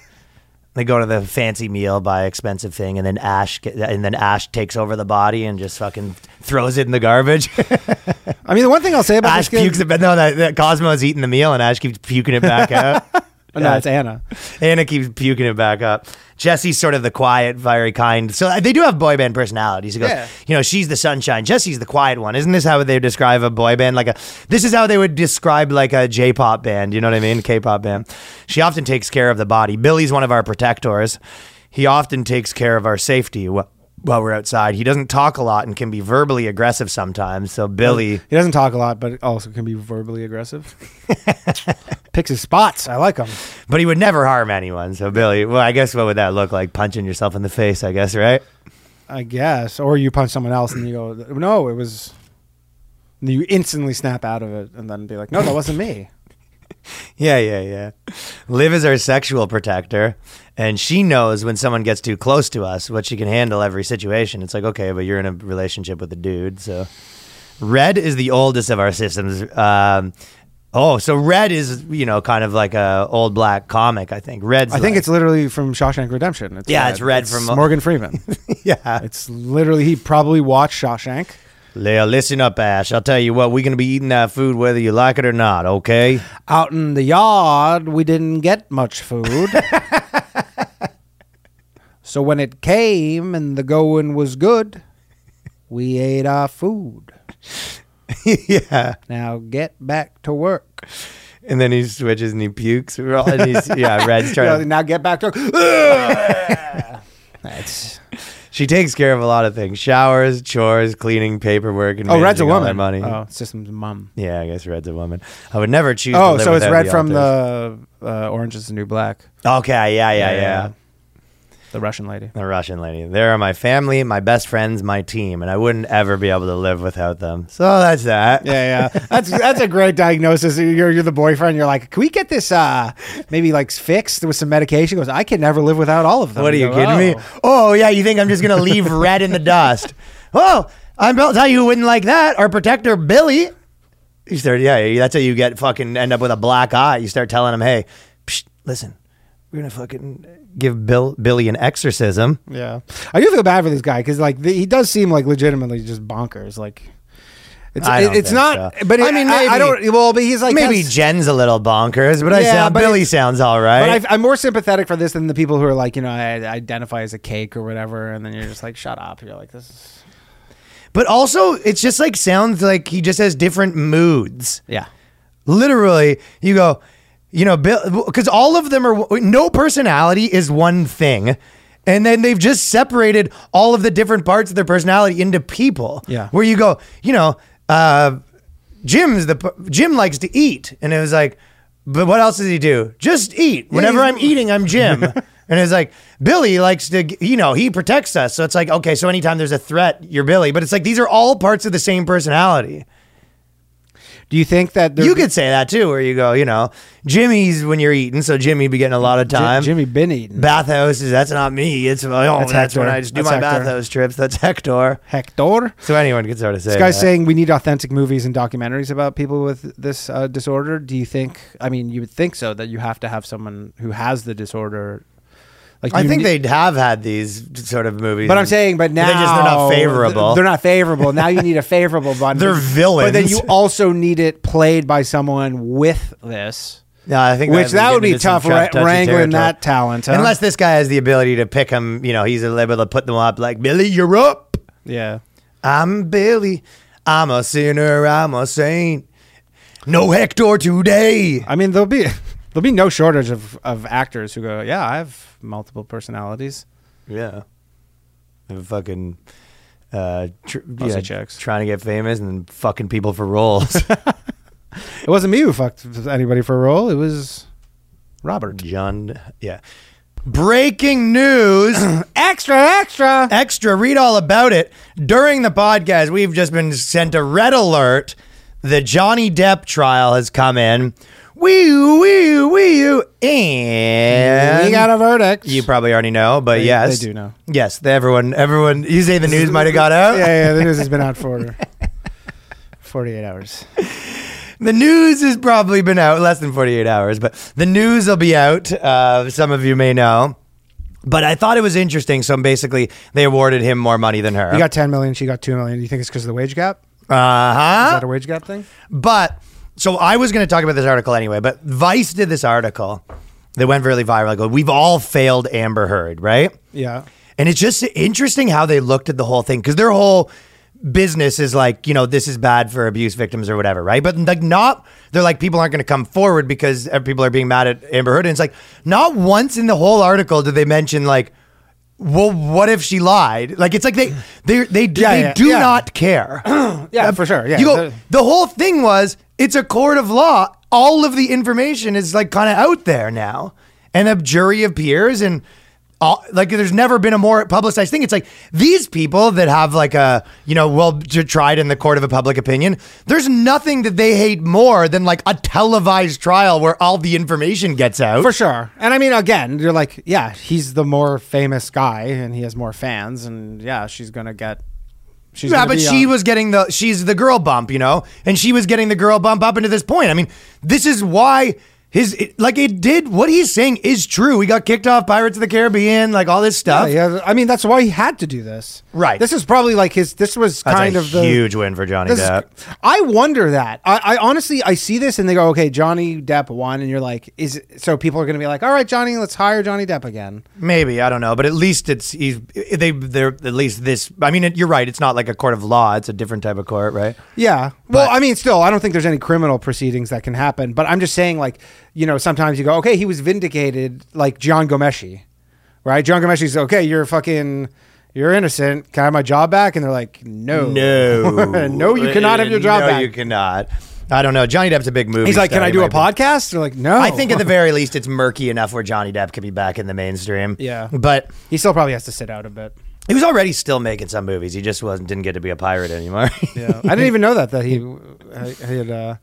They go to the fancy meal, buy expensive thing, and then Ash get, and then Ash takes over the body and just fucking throws it in the garbage. I mean, the one thing I'll say about Ash this kid, pukes it, but no, that, that Cosmo's eating the meal, and Ash keeps puking it back out. Oh, no, it's Anna. Anna keeps puking it back up. Jesse's sort of the quiet, very kind. So uh, they do have boy band personalities. He goes, Yeah. you know, she's the sunshine. Jesse's the quiet one. Isn't this how they describe a boy band? Like a, this is how they would describe like a J-pop band. You know what I mean? K-pop band. She often takes care of the body. Billy's one of our protectors. He often takes care of our safety wh- while we're outside. He doesn't talk a lot and can be verbally aggressive sometimes. So Billy. He doesn't talk a lot, but also can be verbally aggressive. Picks his spots. I like him. But he would never harm anyone. So Billy, well, I guess what would that look like? Punching yourself in the face, I guess, right? I guess. Or you punch someone else and you go, no, it was. And you instantly snap out of it and then be like, no, that wasn't me. Yeah, yeah, yeah. Liv is our sexual protector, and she knows when someone gets too close to us, what she can handle every situation. It's like, okay, but you're in a relationship with a dude, so. Red is the oldest of our systems. Um, oh, so Red is you know kind of like a old black comic. I think Red's. I think like- it's literally from Shawshank Redemption. It's Yeah, it's Red from- Morgan Freeman. yeah. it's literally, he probably watched Shawshank. Leah, listen up, Ash. I'll tell you what, we're gonna be eating that food whether you like it or not. Okay. Out in the yard, we didn't get much food. so when it came and the going was good, we ate our food. yeah. Now get back to work. And then he switches and he pukes. And he's, yeah, Red's trying. To, now get back to work. That's She takes care of a lot of things: showers, chores, cleaning, paperwork, and oh, Red's a managing all their woman. money. Oh, System's mom. Yeah, I guess Red's a woman. I would never choose. to Oh, so it's Red the from alters. the uh, Orange is the New Black. Okay, yeah, yeah, yeah, yeah, The Russian lady. The Russian lady. They're my family, my best friends, my team, and I wouldn't ever be able to live without them. So that's that. Yeah, yeah. That's that's a great diagnosis. You're you're the boyfriend. You're like, can we get this uh maybe like fixed with some medication? He goes, I can never live without all of them. What are you go, kidding me? "Oh." Oh yeah, you think I'm just gonna leave Red in the dust? Oh, I'm I'll tell you who wouldn't like that. Our protector Billy. You start, yeah, that's how you get fucking end up with a black eye. You start telling him, hey, psh, listen, we're gonna fucking give Bill Billy an exorcism. Yeah, I do feel bad for this guy because like the, he does seem like legitimately just bonkers. Like it's I don't it's not. so. But I I mean, mean, I, maybe- don't. Well, but he's like Maybe Jen's a little bonkers, but I Yeah, sound but Billy sounds all right. But I've, I'm more sympathetic for this than the people who are like, you know, I identify as a cake or whatever, and then you're just like, shut up. You're like, this is but also, it's just like sounds like he just has different moods. yeah. literally you go you know bill because all of them are no personality is one thing. And then they've just separated all of the different parts of their personality into people. Yeah. where you go you know uh jim's the jim likes to eat. And it was like but what else does he do? Just eat. Whenever i'm eating i'm jim. And it's like billy likes to you know he protects us. So it's like okay so anytime there's a threat you're billy. But it's like these are all parts of the same personality Do you think that there- you could say that too, where you go, you know, Jimmy's when you're eating, so Jimmy be getting a lot of Ji- time. Jimmy been eating Bathhouses, that's not me. It's oh, that's, That's when Hector. I just do That's my Hector. bathhouse trips. That's Hector. Hector. So anyone could sort of say This guy's that. saying we need authentic movies and documentaries about people with this uh, disorder. Do you think? I mean, you would think so that you have to have someone who has the disorder. Like I think need- they'd have had these sort of movies. But I'm saying, but now They're just- they're not favorable. They're not favorable. Now you need a favorable one. They're villains. But then you also need it played by someone with this. Yeah, I think Which that, would be tough, ra- wrangling territory. that talent. Huh? Unless this guy has the ability to pick him, you know, he's able to put them up like Billy, you're up. yeah. I'm Billy. I'm a sinner. I'm a saint. No Hector today. I mean, there'll be there'll be no shortage of, of actors who go, yeah, I have multiple personalities. Yeah. And fucking uh, tr- yeah, chicks. trying to get famous and then fucking people for roles. It wasn't me who fucked anybody for a role. It was Robert. John, yeah. Breaking news. extra, extra. Extra, read all about it. During the podcast, we've just been sent a red alert. The Johnny Depp trial has come in. Wee wee wee and we got a verdict. You probably already know, but They- yes, they do know. Yes, the- everyone, everyone. You say the news might have got out. yeah, yeah. The news has been out for 48 hours. The news has probably been out less than 48 hours, but the news will be out. Uh, some of you may know. But I thought it was interesting. So basically, they awarded him more money than her. You got 10 million. She got 2 million. Do you think it's because of the wage gap? uh huh. Is that a wage gap thing? But so I was going to talk about this article anyway. But Vice did this article that went really viral. Like, we've all failed Amber Heard, right? Yeah. And it's just interesting how they looked at the whole thing because their whole business is like, you know, this is bad for abuse victims or whatever, right? But like, not, they're like, people aren't going to come forward because people are being mad at Amber Heard. And it's like, not once in the whole article did they mention, like, well, what if she lied? Like, it's like they, they, they, do- Yeah, they yeah, do yeah. not care. Yeah, for sure. Yeah. you go, The- the whole thing was, it's a court of law. All of the information is like kind of out there now. And a jury of peers and all, like there's never been a more publicized thing. It's like these people that have like a, you know, well tried in the court of a public opinion, there's nothing that they hate more than like a televised trial where all the information gets out. For sure. And I mean, again, you're like, yeah, he's the more famous guy and he has more fans. And yeah, she's going to get. She's yeah, but she on- was getting the she's the girl bump, you know, and she was getting the girl bump up into this point. I mean, this is why his it, like it did what he's saying is true. He got kicked off Pirates of the Caribbean, like all this stuff. Yeah, yeah, I mean, that's why he had to do this. Right. This is probably like his. This was That's kind of the huge win for Johnny is- Depp. I wonder that. I, I honestly, I see this and they go, okay, Johnny Depp won, and you're like, is it, so people are going to be like, all right, Johnny, let's hire Johnny Depp again. Maybe I don't know, but at least it's he's they they're at least this. I mean, it, you're right. It's not like a court of law. It's a different type of court, right? Yeah. Well, I mean, still, I don't think there's any criminal proceedings that can happen, but I'm just saying, like, you know, sometimes you go, okay, he was vindicated, like John Ghomeshi, right? John Ghomeshi's okay, you're fucking. You're innocent. Can I have my job back? And they're like, no, No, no, you cannot have your job no, back. you cannot. I don't know. Johnny Depp's a big movie. He's like, star. can I do a be- podcast? They're like, no. I think at the very least it's murky enough where Johnny Depp could be back in the mainstream. Yeah. but he still probably has to sit out a bit. he was already still making some movies. He just wasn't didn't get to be a pirate anymore. Yeah, I didn't even know that that he he had uh,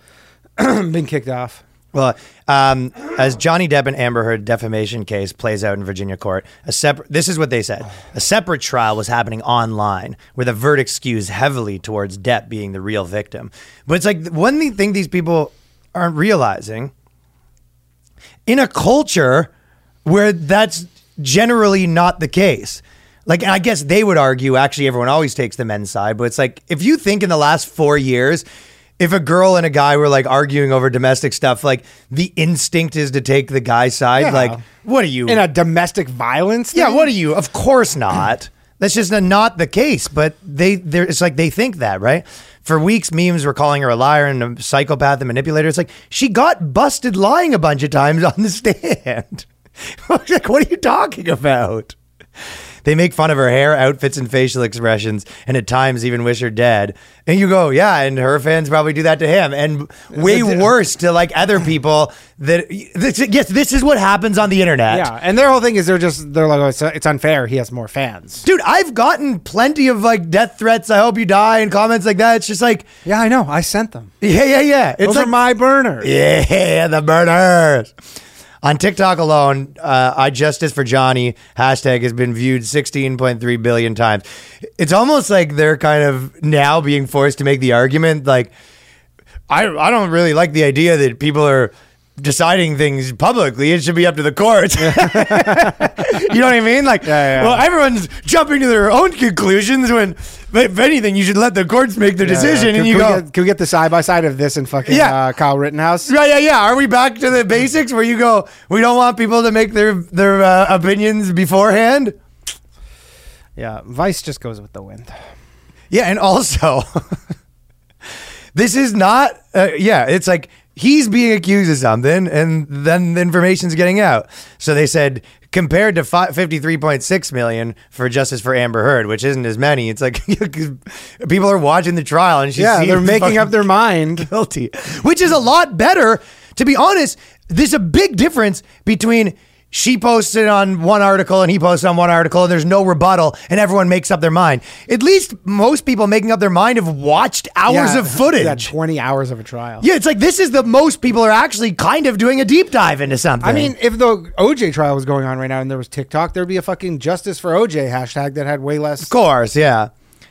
been kicked off. Well, um, as Johnny Depp and Amber Heard defamation case plays out in Virginia court, a separate this is what they said: a separate trial was happening online, where the verdict skews heavily towards Depp being the real victim. But it's like one thing- these people aren't realizing in a culture where that's generally not the case. Like, I guess they would argue actually everyone always takes the men's side, but it's like if you think in the last four years, if a girl and a guy were like arguing over domestic stuff, like the instinct is to take the guy's side. Yeah. Like, what are you? In a domestic violence. yeah, what are you? Of course not. That's just not the case. But they, it's like they think that, right? For weeks, memes were calling her a liar and a psychopath and manipulator. It's like she got busted lying a bunch of times on the stand. like, what are you talking about? They make fun of her hair, outfits, and facial expressions, and at times even wish her dead. And you go, yeah, and her fans probably do that to him, and way worse to like other people. That this, yes, this is what happens on the internet. Yeah, and their whole thing is they're just they're like, oh, it's, it's unfair. He has more fans. Dude, I've gotten plenty of like death threats. I hope you die and comments like that. It's just like, Yeah, I know. I sent them. yeah, yeah, yeah. It's Those like are my burners. yeah, the burners. On TikTok alone, uh, I Justice for Johnny hashtag has been viewed 16.3 billion times. It's almost like they're kind of now being forced to make the argument like, I, I don't really like the idea that people are deciding things publicly. It should be up to the courts. you know what I mean? Like, Yeah, yeah. well, everyone's jumping to their own conclusions when, if anything, you should let the courts make their decision. Can, and you can go, we get, can we get the side by side of this and fucking Yeah. uh, Kyle Rittenhouse? Yeah, yeah, yeah. Are we back to the basics where you go? We don't want people to make their their uh, opinions beforehand. Yeah, Vice just goes with the wind. Yeah, and also, this is not. Uh, yeah, it's like he's being accused of something, and then the information's getting out. So they said compared to fi- fifty-three point six million for justice for Amber Heard, which isn't as many. It's like people are watching the trial, and she's Yeah, they're making up their mind. guilty, which is a lot better. To be honest, there's a big difference between she posted on one article and he posted on one article, and there's no rebuttal, and everyone makes up their mind. At least most people making up their mind have watched hours Yeah, of footage. Yeah, 20 hours of a trial. Yeah, it's like this is the most people are actually kind of doing a deep dive into something. I mean, if the OJ trial was going on right now and there was TikTok, there'd be a fucking justice for OJ hashtag that had way less. of course, yeah.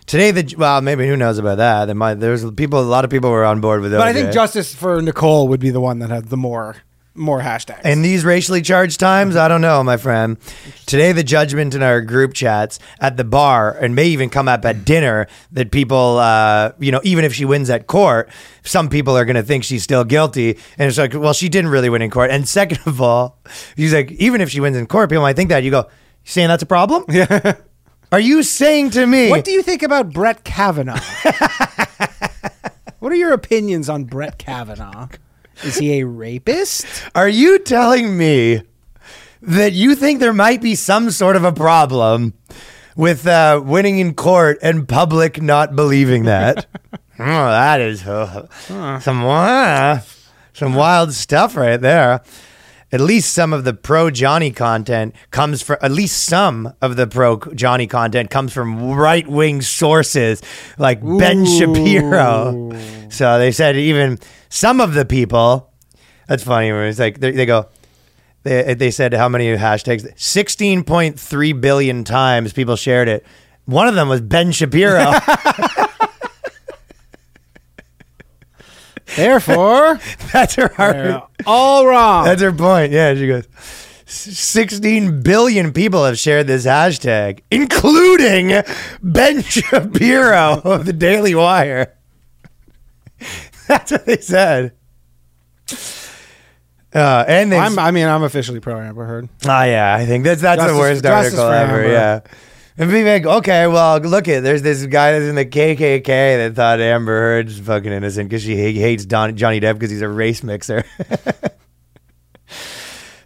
Today, the well, maybe who knows about that? There might, there's people, a lot of people were on board with it. But I think justice for Nicole would be the one that had the more more hashtags. In these racially charged times, I don't know, my friend. Today, the judgment in our group chats at the bar, and may even come up at dinner, that people, uh, you know, even if she wins at court, some people are going to think she's still guilty. And it's like, well, she didn't really win in court. And second of all, he's like, even if she wins in court, people might think that. You go, you saying that's a problem? Yeah. Are you saying to me? what do you think about Brett Kavanaugh? what are your opinions on Brett Kavanaugh? Is he a rapist? Are you telling me that you think there might be some sort of a problem with uh, winning in court and public not believing that? oh, that is uh, some uh, some wild stuff right there. At least some of the pro Johnny content comes from at least some of the pro Johnny content comes from right wing sources like Ben Shapiro. So they said even some of the people. That's funny. It's like they, they go. They, they said how many hashtags? Sixteen point three billion times people shared it. One of them was Ben Shapiro. Therefore, That's her argument. all wrong. That's her point. Yeah, she goes. 16 billion people have shared this hashtag, including Ben Shapiro of the Daily Wire. That's what they said. Uh, and they, I'm, I mean, I'm officially pro Amber Heard. Oh yeah, I think that's that's Justice- the worst article ever. Yeah. And be like, okay, well, look at there's this guy that's in the KKK that thought Amber Heard's fucking innocent because she ha- hates Don, Johnny Depp because he's a race mixer.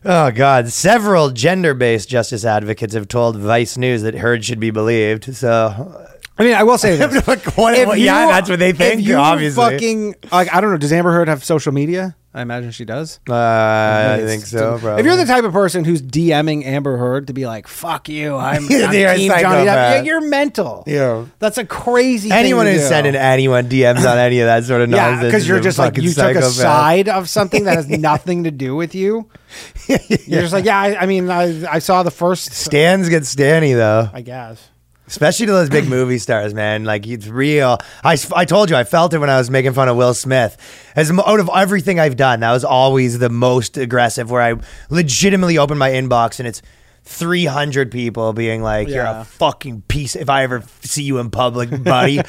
oh God! Several gender-based justice advocates have told Vice News that Heard should be believed. So, I mean, I will say this. What- what- yeah, that's what they think. If you obviously, fucking like, I don't know. Does Amber Heard have social media? I imagine she does. uh, I think so. If you're the type of person who's DMing Amber Heard to be like, "Fuck you," I'm, I'm You're Team Johnny Depp. Yeah, you're mental. Yeah. that's a crazy. anyone who's sending anyone DMs on any of that sort of Yeah, nonsense, because is you're just like you took a side of something that has nothing to do with you. You're just like, yeah. I, I mean, I, I saw the first. Stans get Stanny though, I guess. Especially to those big movie stars, man. Like it's real. I, I told you, I felt it when I was making fun of Will Smith. As out of everything I've done, that was always the most aggressive. Where I legitimately open my inbox and it's. 300 people being like, You're a fucking piece. If I ever see you in public, buddy.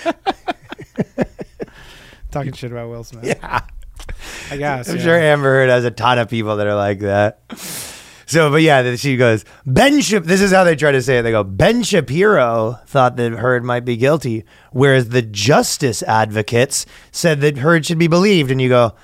Talking shit about Will Smith. yeah. I guess. I'm yeah. sure Amber Heard has a ton of people that are like that. So, but yeah, she goes, Ben Shap- This is how they try to say it. They go, Ben Shapiro thought that Heard might be guilty, whereas the justice advocates said that Heard should be believed. And you go,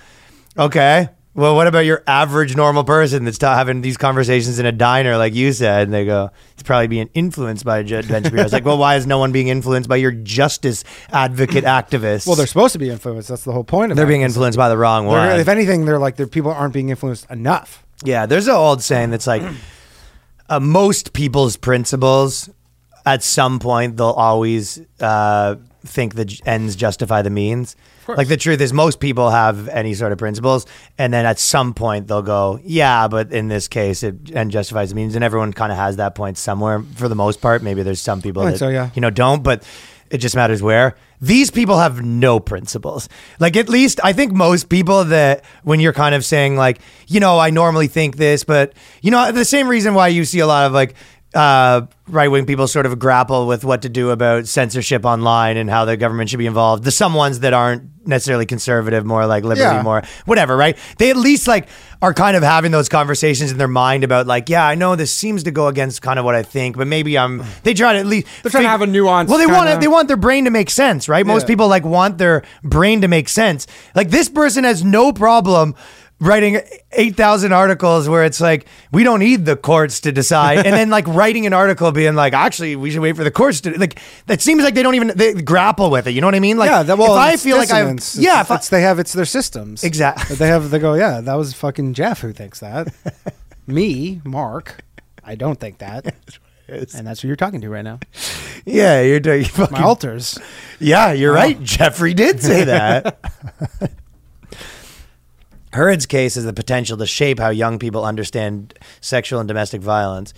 okay, well, what about your average normal person that's ta- having these conversations in a diner, like you said? And they go, it's probably being influenced by Judge Ben Shapiro. It's like, well, why is no one being influenced by your justice advocate activists? Well, they're supposed to be influenced. That's the whole point of it. they're being influenced by the wrong They're- one. If anything, they're like, their people aren't being influenced enough. Yeah, there's an old saying that's like uh, most people's principles at some point they'll always uh, think the j- ends justify the means. Like the truth is, most people have any sort of principles, and then at some point they'll go, "Yeah, but in this case, it end justifies the means," and everyone kind of has that point somewhere for the most part. Maybe there's some people I that so, yeah. you know don't, but It just matters where. These people have no principles. Like at least I think most people that when you're kind of saying like, you know, I normally think this, but you know, the same reason why you see a lot of like uh, right wing people sort of grapple with what to do about censorship online and how the government should be involved. The some ones that aren't necessarily conservative, more like liberty, Yeah. more whatever, right? They at least like are kind of having those conversations in their mind about like, yeah, I know this seems to go against kind of what I think, but maybe I'm. They try to at least They're trying to have a nuance. Well, they want kinda- it. They want their brain to make sense, right? Most people like want their brain to make sense. Like this person has no problem writing 8,000 articles where it's like, we don't need the courts to decide. and then like writing an article being like, actually, we should wait for the courts to, like, that seems like they don't even they grapple with it. You know what I mean? Like, yeah, that, well, if I feel like I, yeah, It's- if I, they have it's their systems. Exactly. They have they go, yeah, that was fucking Jeff who thinks that. Me, Mark, I don't think that. And that's who you're talking to right now. yeah, you're doing, My fucking, alters. yeah, you're oh. right. Jeffrey did say that. Heard's case is the potential to shape how young people understand sexual and domestic violence.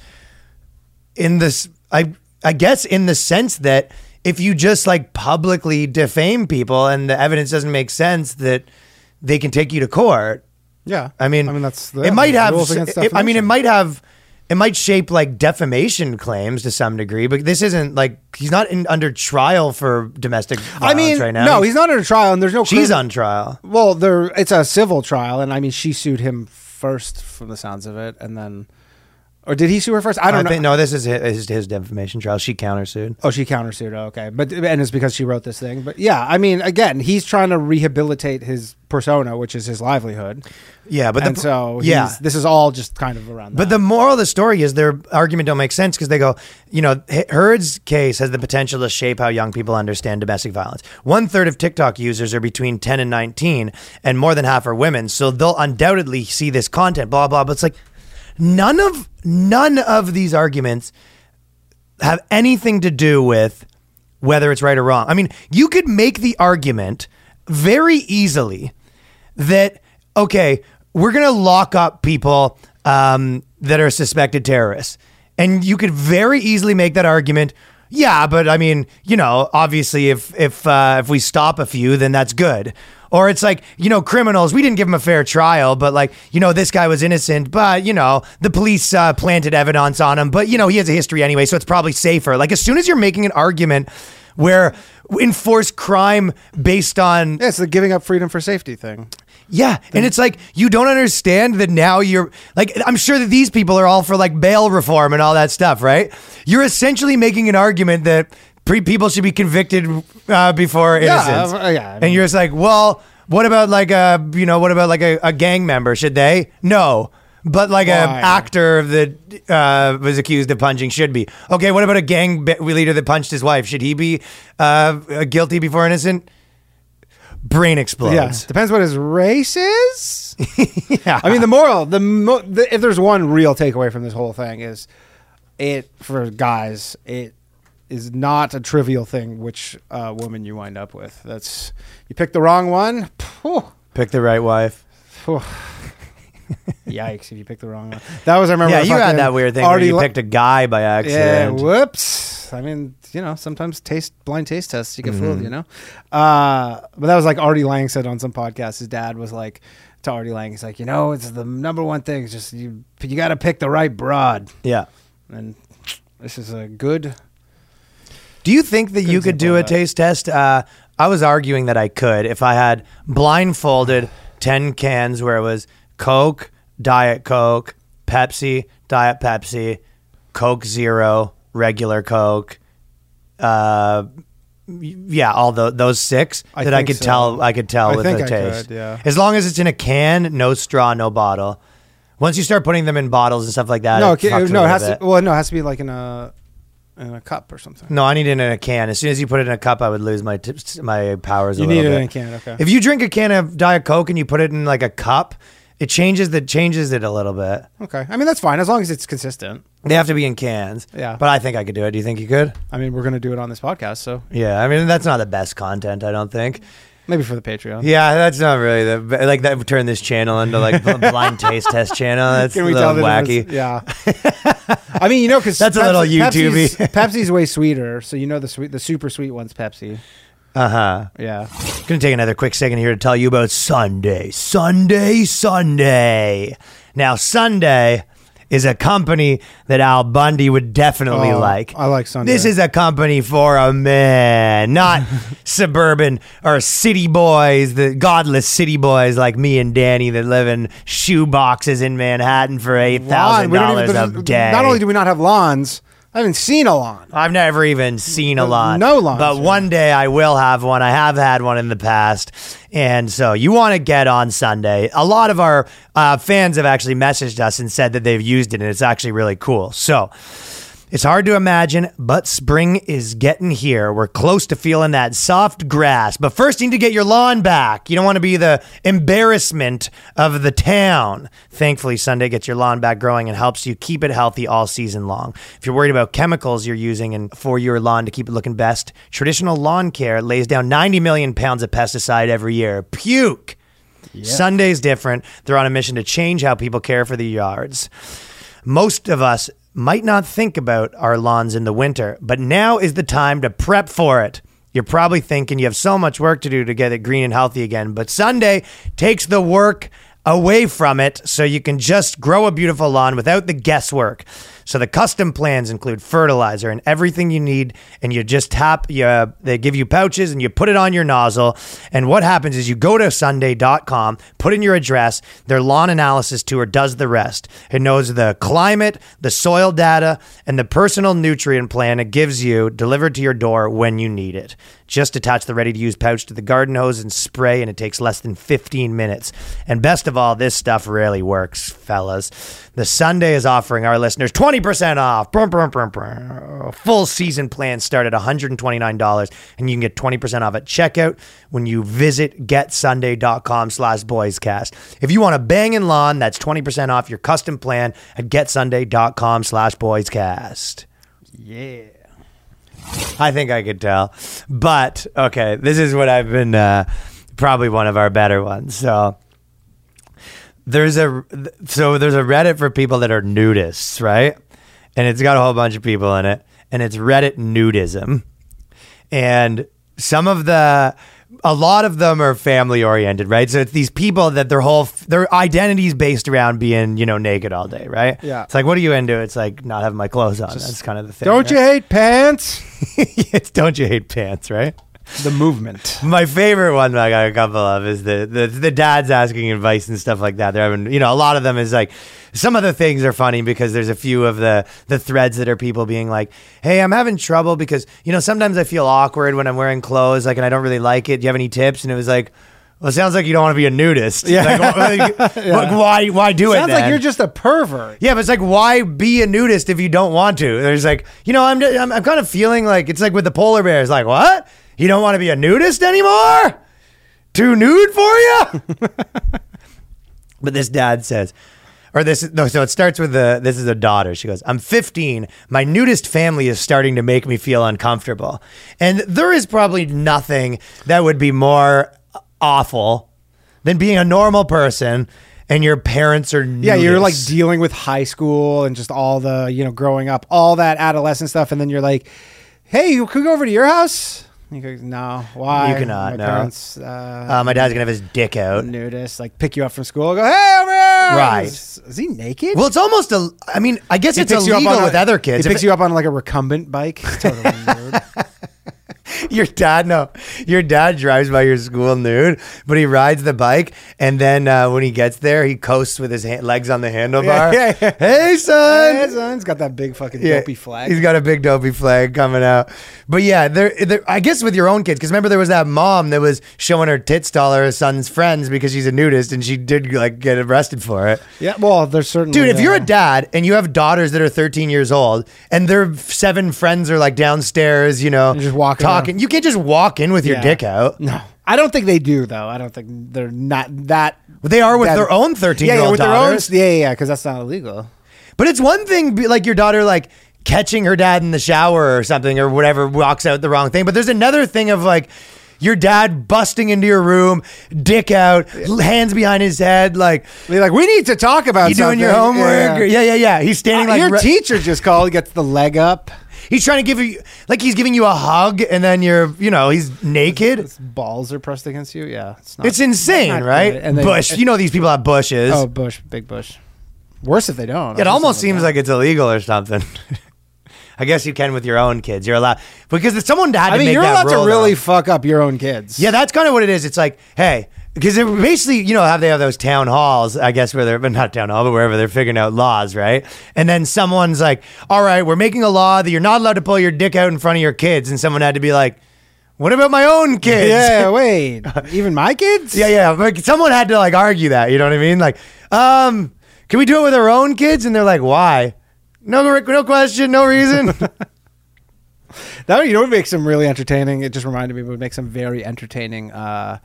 In this, I I guess in the sense that if you just like publicly defame people and the evidence doesn't make sense, that they can take you to court. Yeah. I mean, I mean that's the, it might have. it- I mean, it might have. It might shape like defamation claims to some degree, but this isn't like he's not in, under trial for domestic violence I mean, right now. no, he's not under trial, and there's no. she's on trial. Well, there it's a civil trial, and I mean, she sued him first, from the sounds of it, and then, or did he sue her first? I I don't know. think no, this is his, his, his defamation trial. She countersued. Oh, she countersued. Oh, okay, but and it's because she wrote this thing. But yeah, I mean, again, he's trying to rehabilitate his persona, which is his livelihood, Yeah, but and the, so yeah, this is all just kind of around. But that. the moral of the story is their argument don't make sense because they go, you know, Heard's case has the potential to shape how young people understand domestic violence. One third of TikTok users are between 10 and 19, and more than half are women. So they'll undoubtedly see this content, blah, blah. But it's like none of none of these arguments have anything to do with whether it's right or wrong. I mean, you could make the argument very easily that okay, we're gonna lock up people um, that are suspected terrorists, and you could very easily make that argument. Yeah, but I mean, you know, obviously, if if uh, if we stop a few, then that's good. Or it's like, you know, criminals, we didn't give him a fair trial, but like, you know, this guy was innocent, but, you know, the police uh, planted evidence on him, but, you know, he has a history anyway, so it's probably safer. Like, as soon as you're making an argument where enforced crime based on yeah, it's the giving up freedom for safety thing. Yeah, and it's like you don't understand that now you're like I'm sure that these people are all for like bail reform and all that stuff, right? You're essentially making an argument that pre- people should be convicted uh, before Yeah, innocence. uh, yeah, I and you're just like, well, what about like a you know what about like a, a gang member? Should they? No. But like a Why? actor that uh, was accused of punching should be okay. What about a gang leader that punched his wife? Should he be uh, guilty before innocent? Brain explodes. Yeah, depends what his race is. Yeah. I mean, the moral, the, mo- the if there's one real takeaway from this whole thing is, it for guys, it is not a trivial thing which uh, woman you wind up with. That's you pick the wrong one. phew, Pick the right wife. phew. Yikes! If you pick the wrong one, that was I remember. Yeah, you had that weird thing where you Lo- picked a guy by Yeah, accident. I mean, you know, sometimes taste blind taste tests you get Mm-hmm. fooled, you know. Uh, but that was like Artie Lange said on some podcast. His dad was like to Artie Lange, he's like, you know, it's the number one thing. It's just you, you got to pick the right broad. yeah. And this is a good. Do you think that you could do a taste test? Uh, I was arguing that I could if I had blindfolded 10 cans where it was Coke, Diet Coke, Pepsi, Diet Pepsi, Coke Zero, regular Coke. Uh, yeah, all tho- those six I that I could so. tell. I could tell I with the I taste. could, yeah. As long as it's in a can, no straw, no bottle. Once you start putting them in bottles and stuff like that, no, it with no, it has bit. to. Well, no, it has to be like in a in a cup or something. No, I need it in a can. As soon as you put it in a cup, I would lose my tips, my powers. You need it bit. in a can, okay. If you drink a can of Diet Coke and you put it in like a cup, it changes the changes it a little bit. Okay, I mean that's fine as long as it's consistent. They have to be in cans. Yeah. but I think I could do it. Do you think you could? I mean, we're gonna do it on this podcast, so Yeah, I mean that's not the best content. I don't think. Maybe for the Patreon. Yeah, that's not really the like that would turn this channel into like a blind taste test channel. That's a Can we little tell the wacky. difference? Yeah. I mean, you know, because That's a little YouTubey. Pepsi's, Pepsi's way sweeter, so you know the sweet, the super sweet one's Pepsi. Uh huh. Yeah. Gonna take another quick second here to tell you about Sunday. Sunday, Sunday. Now, Sunday is a company that Al Bundy would definitely Oh, like. I like Sunday. This is a company for a man, not suburban or city boys, the godless city boys like me and Danny that live in shoe boxes in Manhattan for eight thousand Lawn. We don't dollars a day. Not only do we not have lawns, I haven't seen a lawn. I've never even seen a lawn. no lawns, But one day I will have one. I have had one in the past. And so you want to get on Sunday. A lot of our uh, fans have actually messaged us and said that they've used it, and it's actually really cool. So. It's hard to imagine, but spring is getting here. We're close to feeling that soft grass. But first, you need to get your lawn back. You don't want to be the embarrassment of the town. Thankfully, Sunday gets your lawn back growing and helps you keep it healthy all season long. If you're worried about chemicals you're using and for your lawn to keep it looking best, traditional lawn care lays down 90 million pounds of pesticide every year. Puke. Sunday's different. They're on a mission to change how people care for the yards. Most of us might not think about our lawns in the winter, but now is the time to prep for it. You're probably thinking you have so much work to do to get it green and healthy again, but Sunday takes the work away from it so you can just grow a beautiful lawn without the guesswork. So the custom plans include fertilizer and everything you need, and you just tap. You, uh, they give you pouches, and you put it on your nozzle. And what happens is you go to Sunday.com, put in your address. Their lawn analysis tour does the rest. It knows the climate, the soil data, and the personal nutrient plan it gives you delivered to your door when you need it. Just attach the ready to use pouch to the garden hose and spray, and it takes less than 15 minutes. And best of all, this stuff really works, fellas. The Sunday is offering our listeners 20% off. Brum, brum, brum. Full season plans start at $129, and you can get 20% off at checkout when you visit getsunday.com slash boyscast. If you want a banging lawn, that's 20% off your custom plan at getsunday.com slash boyscast. Yeah. I think I could tell. But okay, this is what I've been uh, probably one of our better ones. So there's a so there's a Reddit for people that are nudists, right? And it's got a whole bunch of people in it, and it's Reddit nudism. And some of the a lot of them are family oriented, right? So it's these people that their whole their identity is based around being, you know, naked all day, right? Yeah. It's like, what are you into? It's like not having my clothes on. That's kind of the thing. Don't right? you hate pants? it's don't you hate pants, right? The movement. My favorite one that I got a couple of is the, the the dads asking advice and stuff like that. They're having you know, a lot of them is like some of the things are funny because there's a few of the the threads that are people being like, Hey, I'm having trouble because, you know, sometimes I feel awkward when I'm wearing clothes, like and I don't really like it. Do you have any tips? And it was like well, it sounds like you don't want to be a nudist. Yeah. Like, like, why? Why do it? Sounds like then? you're just a pervert. Yeah, but it's like, why be a nudist if you don't want to? There's like, you know, I'm, I'm, I'm kind of feeling like it's like with the polar bears. Like, what? You don't want to be a nudist anymore? Too nude for you? but this dad says, or this no, so it starts with the this is a daughter. She goes, I'm 15. My nudist family is starting to make me feel uncomfortable. And there is probably nothing that would be more awful than being a normal person and your parents are nudists. Yeah, you're like dealing with high school and just all the, you know, growing up, all that adolescent stuff. And then you're like, hey, you could we go over to your house? And you go, no, why? You cannot, My no. parents, uh, Uh, my dad's gonna have his dick out. nudist, like pick you up from school. Go, hey, over here. Right. Is, is he naked? Well, it's almost a. I mean, I guess He it's picks you up illegal on a- with other kids. He picks it- you up on like a recumbent bike. It's totally weird. your dad, no, your dad drives by your school nude, but he rides the bike, and then uh, when he gets there, he coasts with his ha- legs on the handlebar. Yeah, yeah, yeah. Hey, son. Hey, son, he's got that big fucking dopey flag. He's got a big dopey flag coming out. But yeah, there, there I guess with your own kids, because remember there was that mom that was showing her tits to all her son's friends because she's a nudist, and she did like get arrested for it. yeah, well, there's certainly. Dude, if you're a uh, dad and you have daughters that are 13 years old and their seven friends are like downstairs, you know, just walking talking, around. you can't just walk in with your Yeah. dick out. No, I don't think they do though. I don't think they're not that. But they are with that- their own 13 yeah, year yeah, old with their own. daughters. Yeah, yeah, yeah, because that's not illegal. But it's one thing, be- like your daughter, like catching her dad in the shower or something or whatever, walks out the wrong thing. But there's another thing of like, your dad busting into your room, dick out, hands behind his head, like They're like, we need to talk about you doing your something." homework. or- Yeah, yeah, yeah. He's standing like your re- teacher just called, gets the leg up. He's trying to give you like he's giving you a hug, and then you're you know he's naked. His balls are pressed against you. Yeah, it's not. It's insane, not right? good. And they- Bush, you know these people have bushes. oh, Bush, big Bush. Worse if they don't. it almost seems like it's illegal or something. I guess you can with your own kids. You're allowed because if someone had to I mean, make you're allowed to really though- fuck up your own kids. Yeah, that's kind of what it is. It's like, hey, because they're basically, you know, how they have those town halls, I guess, where they're, but not town hall, but wherever they're figuring out laws, right? And then someone's like, all right, we're making a law that you're not allowed to pull your dick out in front of your kids. And someone had to be like, what about my own kids? Yeah, wait. Even my kids? yeah, yeah. Like someone had to like argue that, you know what I mean? Like, um, can we do it with our own kids? And they're like, why? No, no question, no reason. That you know what makes them really entertaining? It just reminded me of what makes them very entertaining. Uh,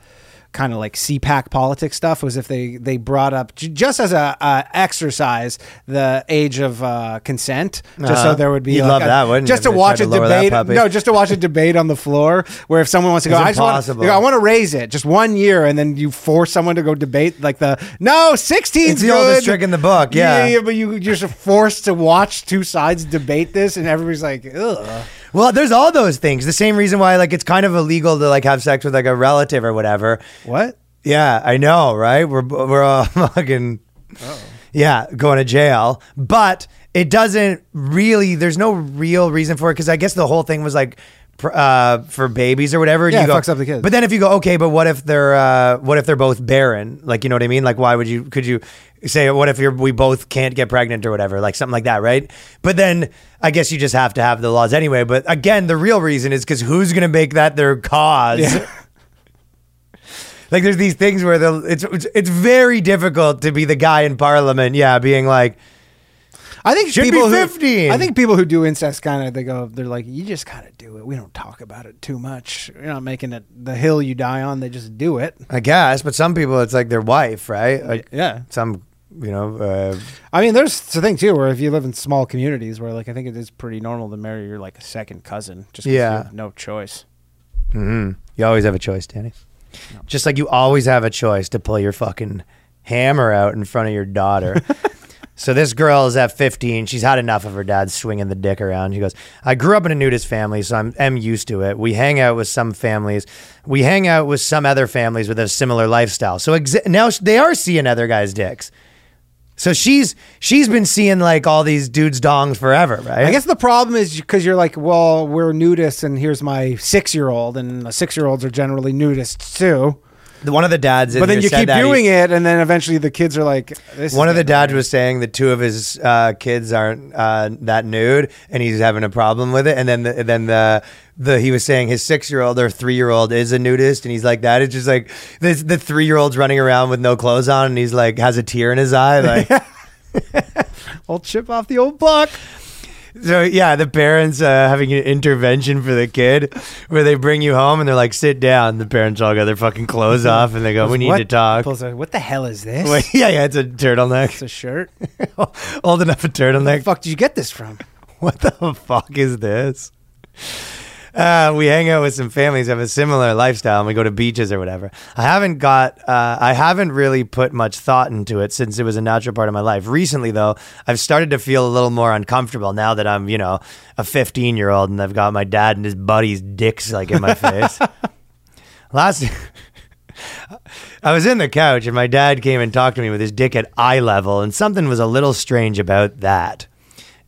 kind of like CPAC politics stuff was if they they brought up j- just as a, uh exercise the age of uh, consent, just Uh-huh. so there would be You'd like love a- that, wouldn't just you, to watch tried a to debate. No, just to watch a debate on the floor where if someone wants to go, It's I just want, impossible. you go, I want to raise it just one year, and then you force someone to go debate like the no sixteen. It's the oldest trick in the book, yeah. yeah, but you you're just forced to watch two sides debate this, and everybody's like, ugh. Well, there's all those things. The same reason why like it's kind of illegal to like have sex with like a relative or whatever. What? Yeah, I know, right? We're we're all fucking yeah, going to jail. But it doesn't really. There's no real reason for it because I guess the whole thing was like. Uh, for babies or whatever, Yeah, you it go, fucks up the kids. But then if you go, okay, but what if they're, uh, what if they're both barren? Like, you know what I mean? Like, why would you? Could you say, what if you're, we both can't get pregnant or whatever? Like something like that, right? But then I guess you just have to have the laws anyway. But again, the real reason is because who's gonna make that their cause? Yeah. Like there's these things where the it's, it's it's very difficult to be the guy in parliament, yeah, being like, I think Should people who- I think people who do incest kind of they go they're like you just kind of do it. We don't talk about it too much. You're not making it the hill you die on. They just do it. I guess, but some people it's like their wife, right? Like Yeah. some, you know, uh, I mean, there's the thing too where if you live in small communities where like I think it is pretty normal to marry your like a second cousin just 'cause Yeah. you have no choice. mhm. you always have a choice, Danny. Just like you always have a choice to pull your fucking hammer out in front of your daughter. So this girl is at 15. She's had enough of her dad swinging the dick around. She goes, "I grew up in a nudist family, so I'm am used to it. We hang out with some families. We hang out with some other families with a similar lifestyle. So now they are seeing other guys' dicks. So she's she's been seeing like all these dudes' dongs forever, right? I guess the problem is because you're like, well, we're nudists, and here's my six year old, and six year olds are generally nudists too. One of the dads. But then you keep doing it, and then eventually the kids are like, this is One of the dads was saying that two of his uh, kids aren't uh, that nude, and he's having a problem with it. And then, the, then the the he was saying his six year old or three year old is a nudist, and he's like that. It's just like this, the three year old's running around with no clothes on, and he's like has a tear in his eye. Like, I'll chip off the old block. So yeah, the parents uh, having an intervention for the kid, where they bring you home and they're like, sit down. The parents all got their fucking clothes off, and they go, we need What- to talk. What the hell is this? Wait, yeah, yeah, it's a turtleneck, It's a shirt. old enough a Where the turtleneck. fuck did you get this from? what the fuck is this? Uh, we hang out with some families who have a similar lifestyle and we go to beaches or whatever. I haven't got, uh, I haven't really put much thought into it since it was a natural part of my life. Recently, though, I've started to feel a little more uncomfortable now that I'm, you know, a 15 year old and I've got my dad and his buddies' dicks like in my face. Last. I was in the couch and my dad came and talked to me with his dick at eye level, and something was a little strange about that.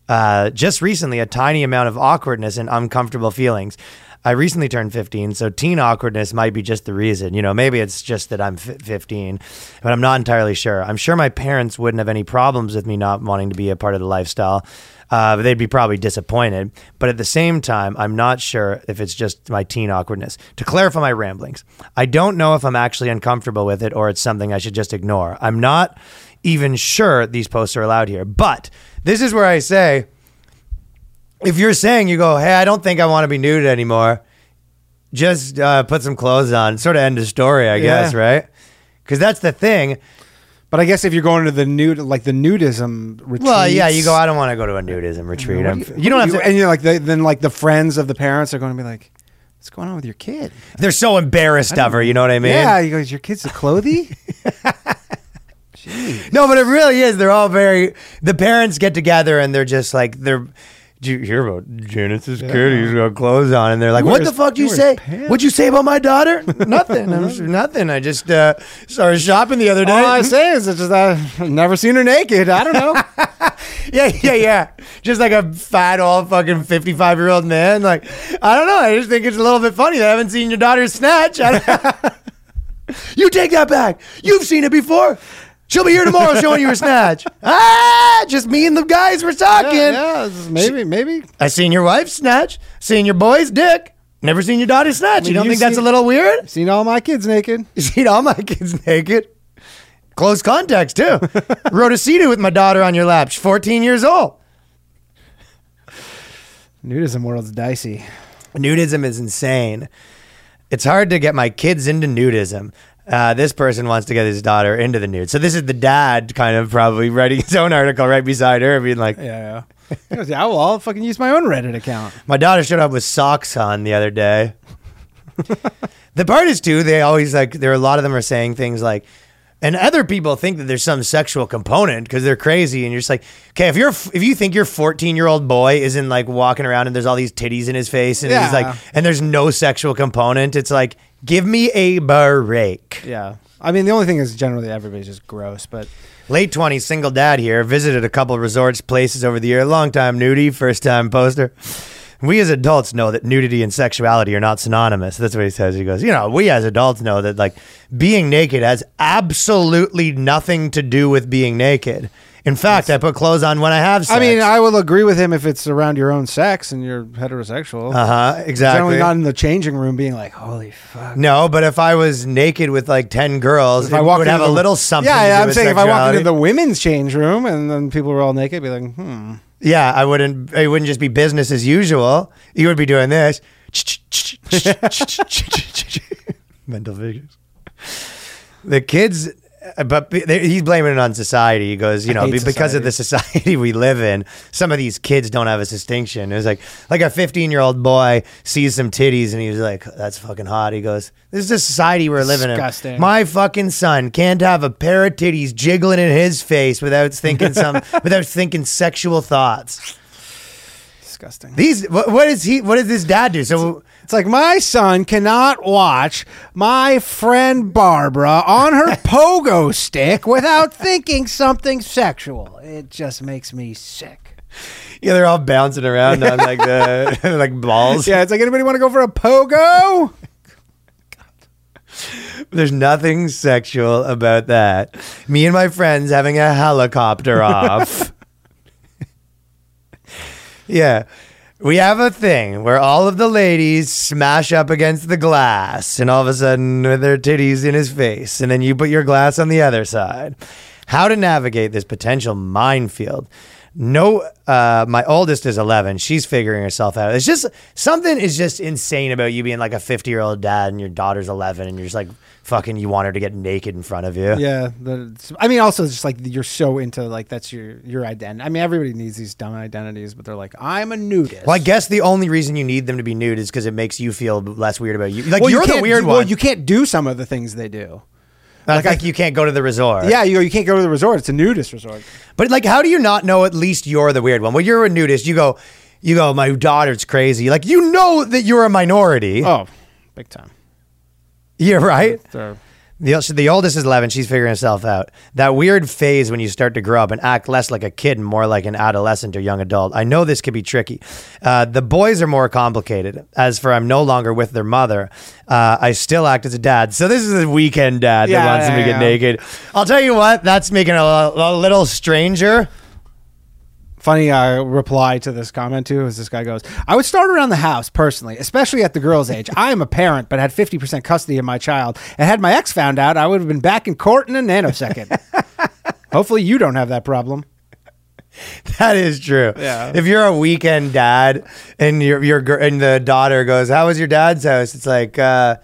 Uh, just recently, a tiny amount of awkwardness and uncomfortable feelings. I recently turned 15, so teen awkwardness might be just the reason. You know, maybe it's just that I'm f- 15, but I'm not entirely sure. I'm sure my parents wouldn't have any problems with me not wanting to be a part of the lifestyle, uh, they'd be probably disappointed. But at the same time, I'm not sure if it's just my teen awkwardness. To clarify my ramblings, I don't know if I'm actually uncomfortable with it or it's something I should just ignore. I'm not even sure these posts are allowed here, but this is where I say, if you're saying you go, hey, I don't think I want to be nude anymore, just uh, put some clothes on. Sort of end of story, I guess, Yeah. right? Because that's the thing. But I guess if you're going to the nude, like the nudism retreat. Well, yeah, you go. I don't want to go to a nudism retreat. I'm, you, don't have to. and you're like the, then like the friends of the parents are going to be like, What's going on with your kid? They're so embarrassed of her. You know what I mean? Yeah, he goes, your kid's a clothy? No, but it really is. They're all very. The parents get together and they're just like they're. Did you hear about Janice's kid? He's got clothes on, and they're like, "What the fuck do you say? pants." What'd you say about my daughter? nothing. Nothing. I just uh, started shopping the other day. All I say is it's just I've never seen her naked. I don't know. yeah, yeah, yeah. Just like a fat old fucking fifty-five year old man. Like, I don't know. I just think it's a little bit funny that I haven't seen your daughter snatch. You take that back. You've seen it before. She'll be here tomorrow showing you her snatch. Ah, just me and the guys were talking. yeah, yeah, this is maybe, maybe. I seen your wife snatch. Seen your boy's dick. Never seen your daughter snatch. You don't you think that's a little weird? Seen all my kids naked. Seen all my kids naked. Close contacts too. A CD with my daughter on your lap. She's 14 years old. Nudism world's dicey. Nudism is insane. It's hard to get my kids into nudism. Uh, this person wants to get his daughter into the nude. So this is the dad kind of probably writing his own article right beside her, being like, Yeah, yeah. He goes, yeah, well, I'll fucking use my own Reddit account. My daughter showed up with socks on the other day. the part is too, they always like there are a lot of them are saying things like and other people think that there's some sexual component because they're crazy and you're just like, okay, if you're if you think your 14 year old boy isn't like walking around and there's all these titties in his face and he's like and there's no sexual component, it's like, give me a break. Yeah. I mean, the only thing is generally everybody's just gross, but Late 20s, single dad here, visited a couple resorts, places over the year. Long time nudie, first time poster. We as adults know that nudity and sexuality are not synonymous. That's what he says. He goes, you know, we as adults know that like being naked has absolutely nothing to do with being naked. In fact, I put clothes on when I have sex. I mean, I will agree with him if it's around your own sex and you're heterosexual. uh huh, Generally exactly. not in the changing room being like, holy fuck. no, but if I was naked with like 10 girls, If I would have into a the- little something Yeah, I'm with saying if I walk sexuality. into the women's change room and then people were all naked, I'd be like, hmm. Yeah, I wouldn't. It wouldn't just be business as usual. You would be doing this. Mental figures. The kids, Uh, but he's blaming it on society. He goes, you know, because of the society we live in, some of these kids don't have a distinction. It's like, like a 15 year old boy sees some titties and he's like, that's fucking hot. He goes, this is the society we're living Disgusting. in. My fucking son can't have a pair of titties jiggling in his face without thinking some, without thinking sexual thoughts. Disgusting. These what, what is he? What does this dad do? So It's like my son cannot watch my friend Barbara on her pogo stick without thinking something sexual. It just makes me sick. yeah, they're all bouncing around on like the like balls. Yeah, it's like anybody want to go for a pogo? There's nothing sexual about that. Me and my friends having a helicopter off. Yeah. We have a thing where all of the ladies smash up against the glass and all of a sudden with their titties in his face and then you put your glass on the other side. How to navigate this potential minefield. No, uh, my oldest is 11. She's figuring herself out. It's just something is just insane about you being like a 50 year old dad and your daughter's 11 and you're just like fucking, you want her to get naked in front of you. Yeah, the, I mean, also it's just like you're so into like that's your your identity. I mean, everybody needs these dumb identities, but they're like, I'm a nudist. Well, I guess the only reason you need them to be nude is because it makes you feel less weird about you. Like Well, you you're the can't- weird Well, one. you can't do some of the things they do. like, like you can't go to the resort. Yeah, you you can't go to the resort. It's a nudist resort. But like, how do you not know? At least you're the weird one. Well, you're a nudist. You go, you go. My daughter's crazy. Like you know that you're a minority. Oh, big time. You're right. So, The, so the oldest is 11. She's figuring herself out. That weird phase when you start to grow up and act less like a kid and more like an adolescent or young adult. I know this could be tricky. Uh, the boys are more complicated. As for I'm no longer with their mother, uh, I still act as a dad. So this is a weekend dad Yeah, that wants them to yeah, get yeah. naked. I'll tell you what, that's making it a, a little stranger. Funny uh, reply to this comment too is this guy goes, I would start around the house personally, especially at the girl's age. I am a parent, but had 50% custody of my child. And had my ex found out, I would have been back in court in a nanosecond. Hopefully, you don't have that problem. That is true. Yeah. If you're a weekend dad and your your and the daughter goes, "How was your dad's house?" It's like, uh,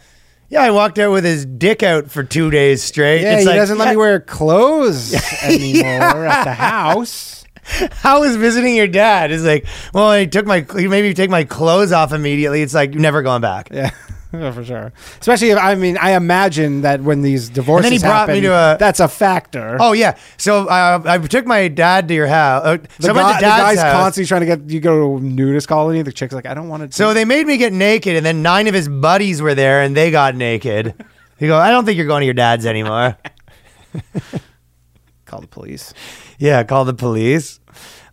"Yeah, I walked out with his dick out for two days straight." Yeah, it's he like, doesn't let me wear clothes anymore at the house. How is visiting your dad? Is like, well, he took my, he maybe take my clothes off immediately. It's like, never going back. Yeah. For sure. Especially if I mean, I imagine that when these divorces he brought me to a- that's a factor. Oh yeah. So uh, I took my dad to your house. Uh, the, so I guy- the guy's house. constantly trying to get you go to a nudist colony. The chick's like, I don't want to. So they made me get naked, and then nine of his buddies were there, and they got naked. He go, I don't think you're going to your dad's anymore. call the police. yeah, call the police.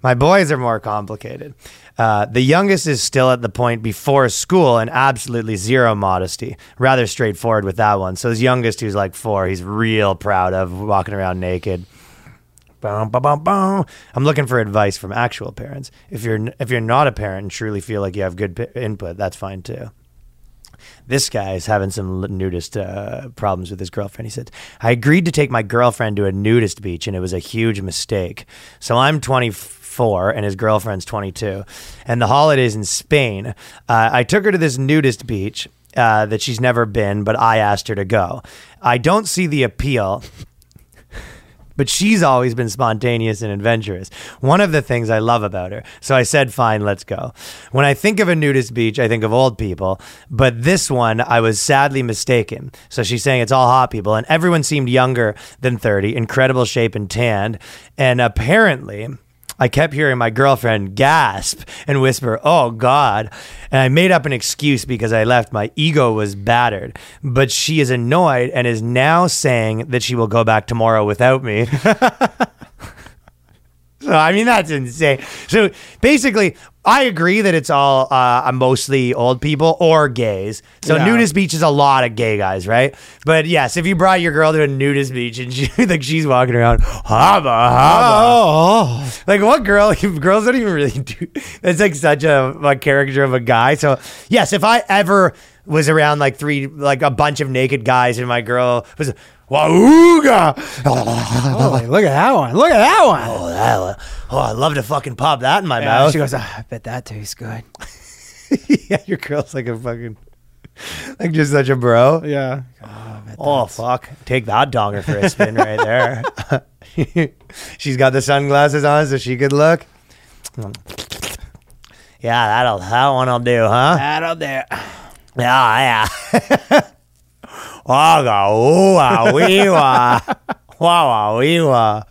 My boys are more complicated. Uh, the youngest is still at the point before school and absolutely zero modesty. Rather straightforward with that one. So his youngest, who's like four, he's real proud of walking around naked. Bum, bum, bum, bum. I'm looking for advice from actual parents. If you're if you're not a parent and truly feel like you have good p- input, that's fine too. This guy is having some nudist uh, problems with his girlfriend. He said, I agreed to take my girlfriend to a nudist beach, and it was a huge mistake. So I'm 24, and his girlfriend's 22. And the holidays in Spain, uh, I took her to this nudist beach uh, that she's never been, but I asked her to go. I don't see the appeal but she's always been spontaneous and adventurous. One of the things I love about her. So I said, fine, let's go. When I think of a nudist beach, I think of old people, but this one, I was sadly mistaken. So she's saying it's all hot people, and everyone seemed younger than 30, incredible shape and tanned. And apparently, I kept hearing my girlfriend gasp and whisper, Oh God. And I made up an excuse because I left. My ego was battered. But she is annoyed and is now saying that she will go back tomorrow without me. So I mean that's insane. So basically, I agree that it's all uh, mostly old people or gays. So Yeah. nudist beach is a lot of gay guys, right? But yes, if you brought your girl to a nudist beach and she like she's walking around, haba haba, Oh, like what girl? Girls don't even really do. It's like such a, a character of a guy. So yes, if I ever was around like three, like a bunch of naked guys, and my girl was wauga. Holy, look at that one! Look at that one! Oh, that, oh, I love to fucking pop that in my Yeah, mouth. she goes, "Ah, I bet that tastes good. yeah, your girl's like a fucking, like just such a bro. Yeah. Oh, Oh fuck! Take that donger for a spin right there. She's got the sunglasses on so she could look. Yeah, that'll that one'll do, huh? That'll do. Yeah, yeah. Waga ooh ah wee wah. Wow wow wee wah.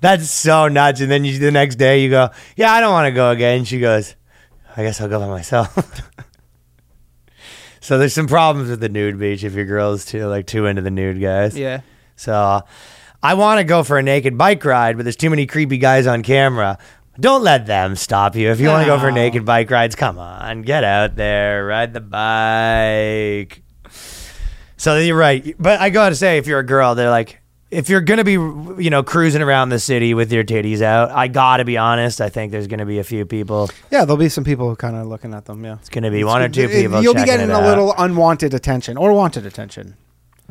That's so nuts. And then you, the next day you go, Yeah, I don't want to go again. She goes, I guess I'll go by myself. so there's some problems with the nude beach if your girl's too like too into the nude guys. Yeah. So I want to go for a naked bike ride, but there's too many creepy guys on camera. Don't let them stop you. If you want to go for naked bike rides, come on, get out there, ride the bike. So you're right, but I gotta say, if you're a girl, they're like, if you're gonna be, you know, cruising around the city with your titties out, I gotta be honest. I think there's gonna be a few people. Yeah, there'll be some people kind of looking at them. Yeah. It's gonna be one or two people. You'll be checking getting it a out. little unwanted attention or wanted attention.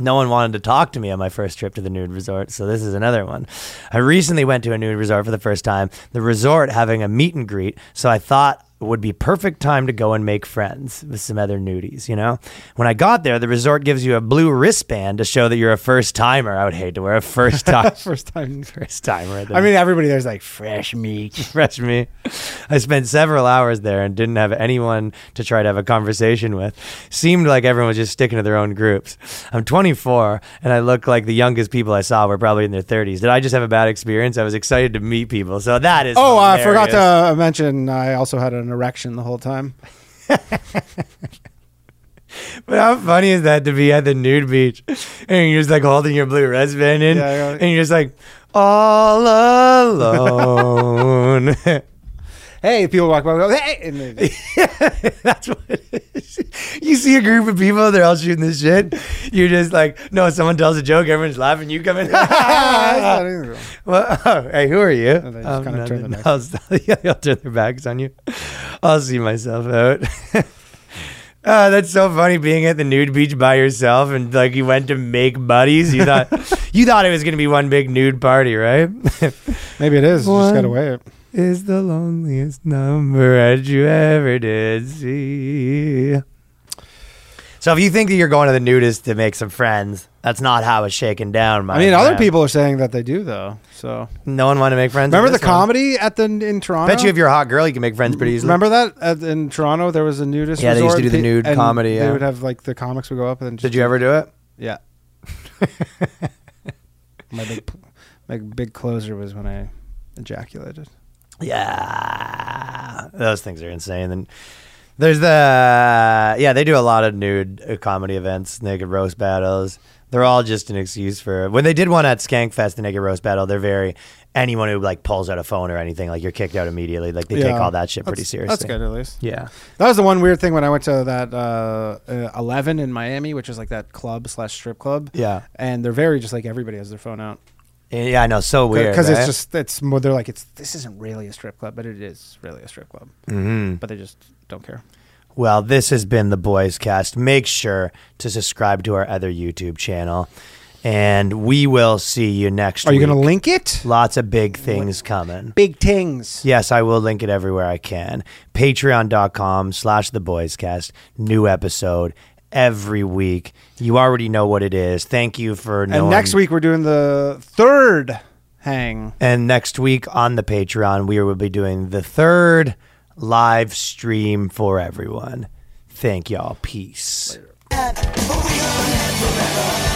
No one wanted to talk to me on my first trip to the nude resort, so this is another one. I recently went to a nude resort for the first time. The resort having a meet and greet, so I thought would be perfect time to go and make friends with some other nudies, you know? When I got there, the resort gives you a blue wristband to show that you're a first timer. I would hate to wear a first time First time. first timer. I mean, everybody there's like fresh meat. fresh meat. I spent several hours there and didn't have anyone to try to have a conversation with. Seemed like everyone was just sticking to their own groups. I'm 24 and I look like the youngest people I saw were probably in their 30s. Did I just have a bad experience? I was excited to meet people. So that is Oh, I forgot to mention I also had an erection the whole time. But how funny is that to be at the nude beach and you're just like holding your blue wristband in Yeah, I got it. and you're just like all alone. Hey, people walk by, go, hey, they, That's what it is. You see a group of people, they're all shooting this shit. You're just like, no, someone tells a joke, everyone's laughing, you come in. well, oh, hey, who are you? Oh, they just um, kinda turn their I'll, yeah, they'll turn their backs on you. I'll see myself out. Oh, that's so funny being at the nude beach by yourself and like you went to make buddies. You thought you thought it was gonna be one big nude party, right? maybe it is. You just gotta One. Weigh it. is the loneliest number that you ever did see. So if you think that you're going to the nudist to make some friends, that's not how it's shaken down. My I mean, other people are saying that they do though. So no one want to make friends. remember the this one? comedy at the in Toronto? Bet you if you're a hot girl, you can make friends pretty easily. Remember that at, in Toronto there was a nudist. Yeah, they used to do the pe- nude and comedy, They yeah. would have like the comics would go up and Did you ever do it? Yeah. my big, my big closer was when I ejaculated. Yeah, those things are insane. And there's the yeah, they do a lot of nude comedy events, naked roast battles. They're all just an excuse for when they did one at Skankfest, the naked roast battle. They're very anyone who like pulls out a phone or anything, like you're kicked out immediately. Like they take all that shit pretty That's- seriously. That's good at least. Yeah, That was the one weird thing when I went to that uh, uh, Eleven in Miami, which is like that club slash strip club. yeah, And they're very just like everybody has their phone out yeah. I know, so weird. because right? it's just it's more. They're like it's this isn't really a strip club, but it is really a strip club. Mhm. But they just don't care. Well, this has been the Boyscast. Make sure to subscribe to our other YouTube channel, and we will see you next. Week. Are you gonna link it? Lots of big things coming. Big things. Yes, I will link it everywhere I can. Patreon.com slash the Boyscast. New episode every week. You already know what it is. Thank you for knowing. And next week we're doing the third hang. And next week on the Patreon, we will be doing the third live stream for everyone. Thank y'all. Peace. But we gonna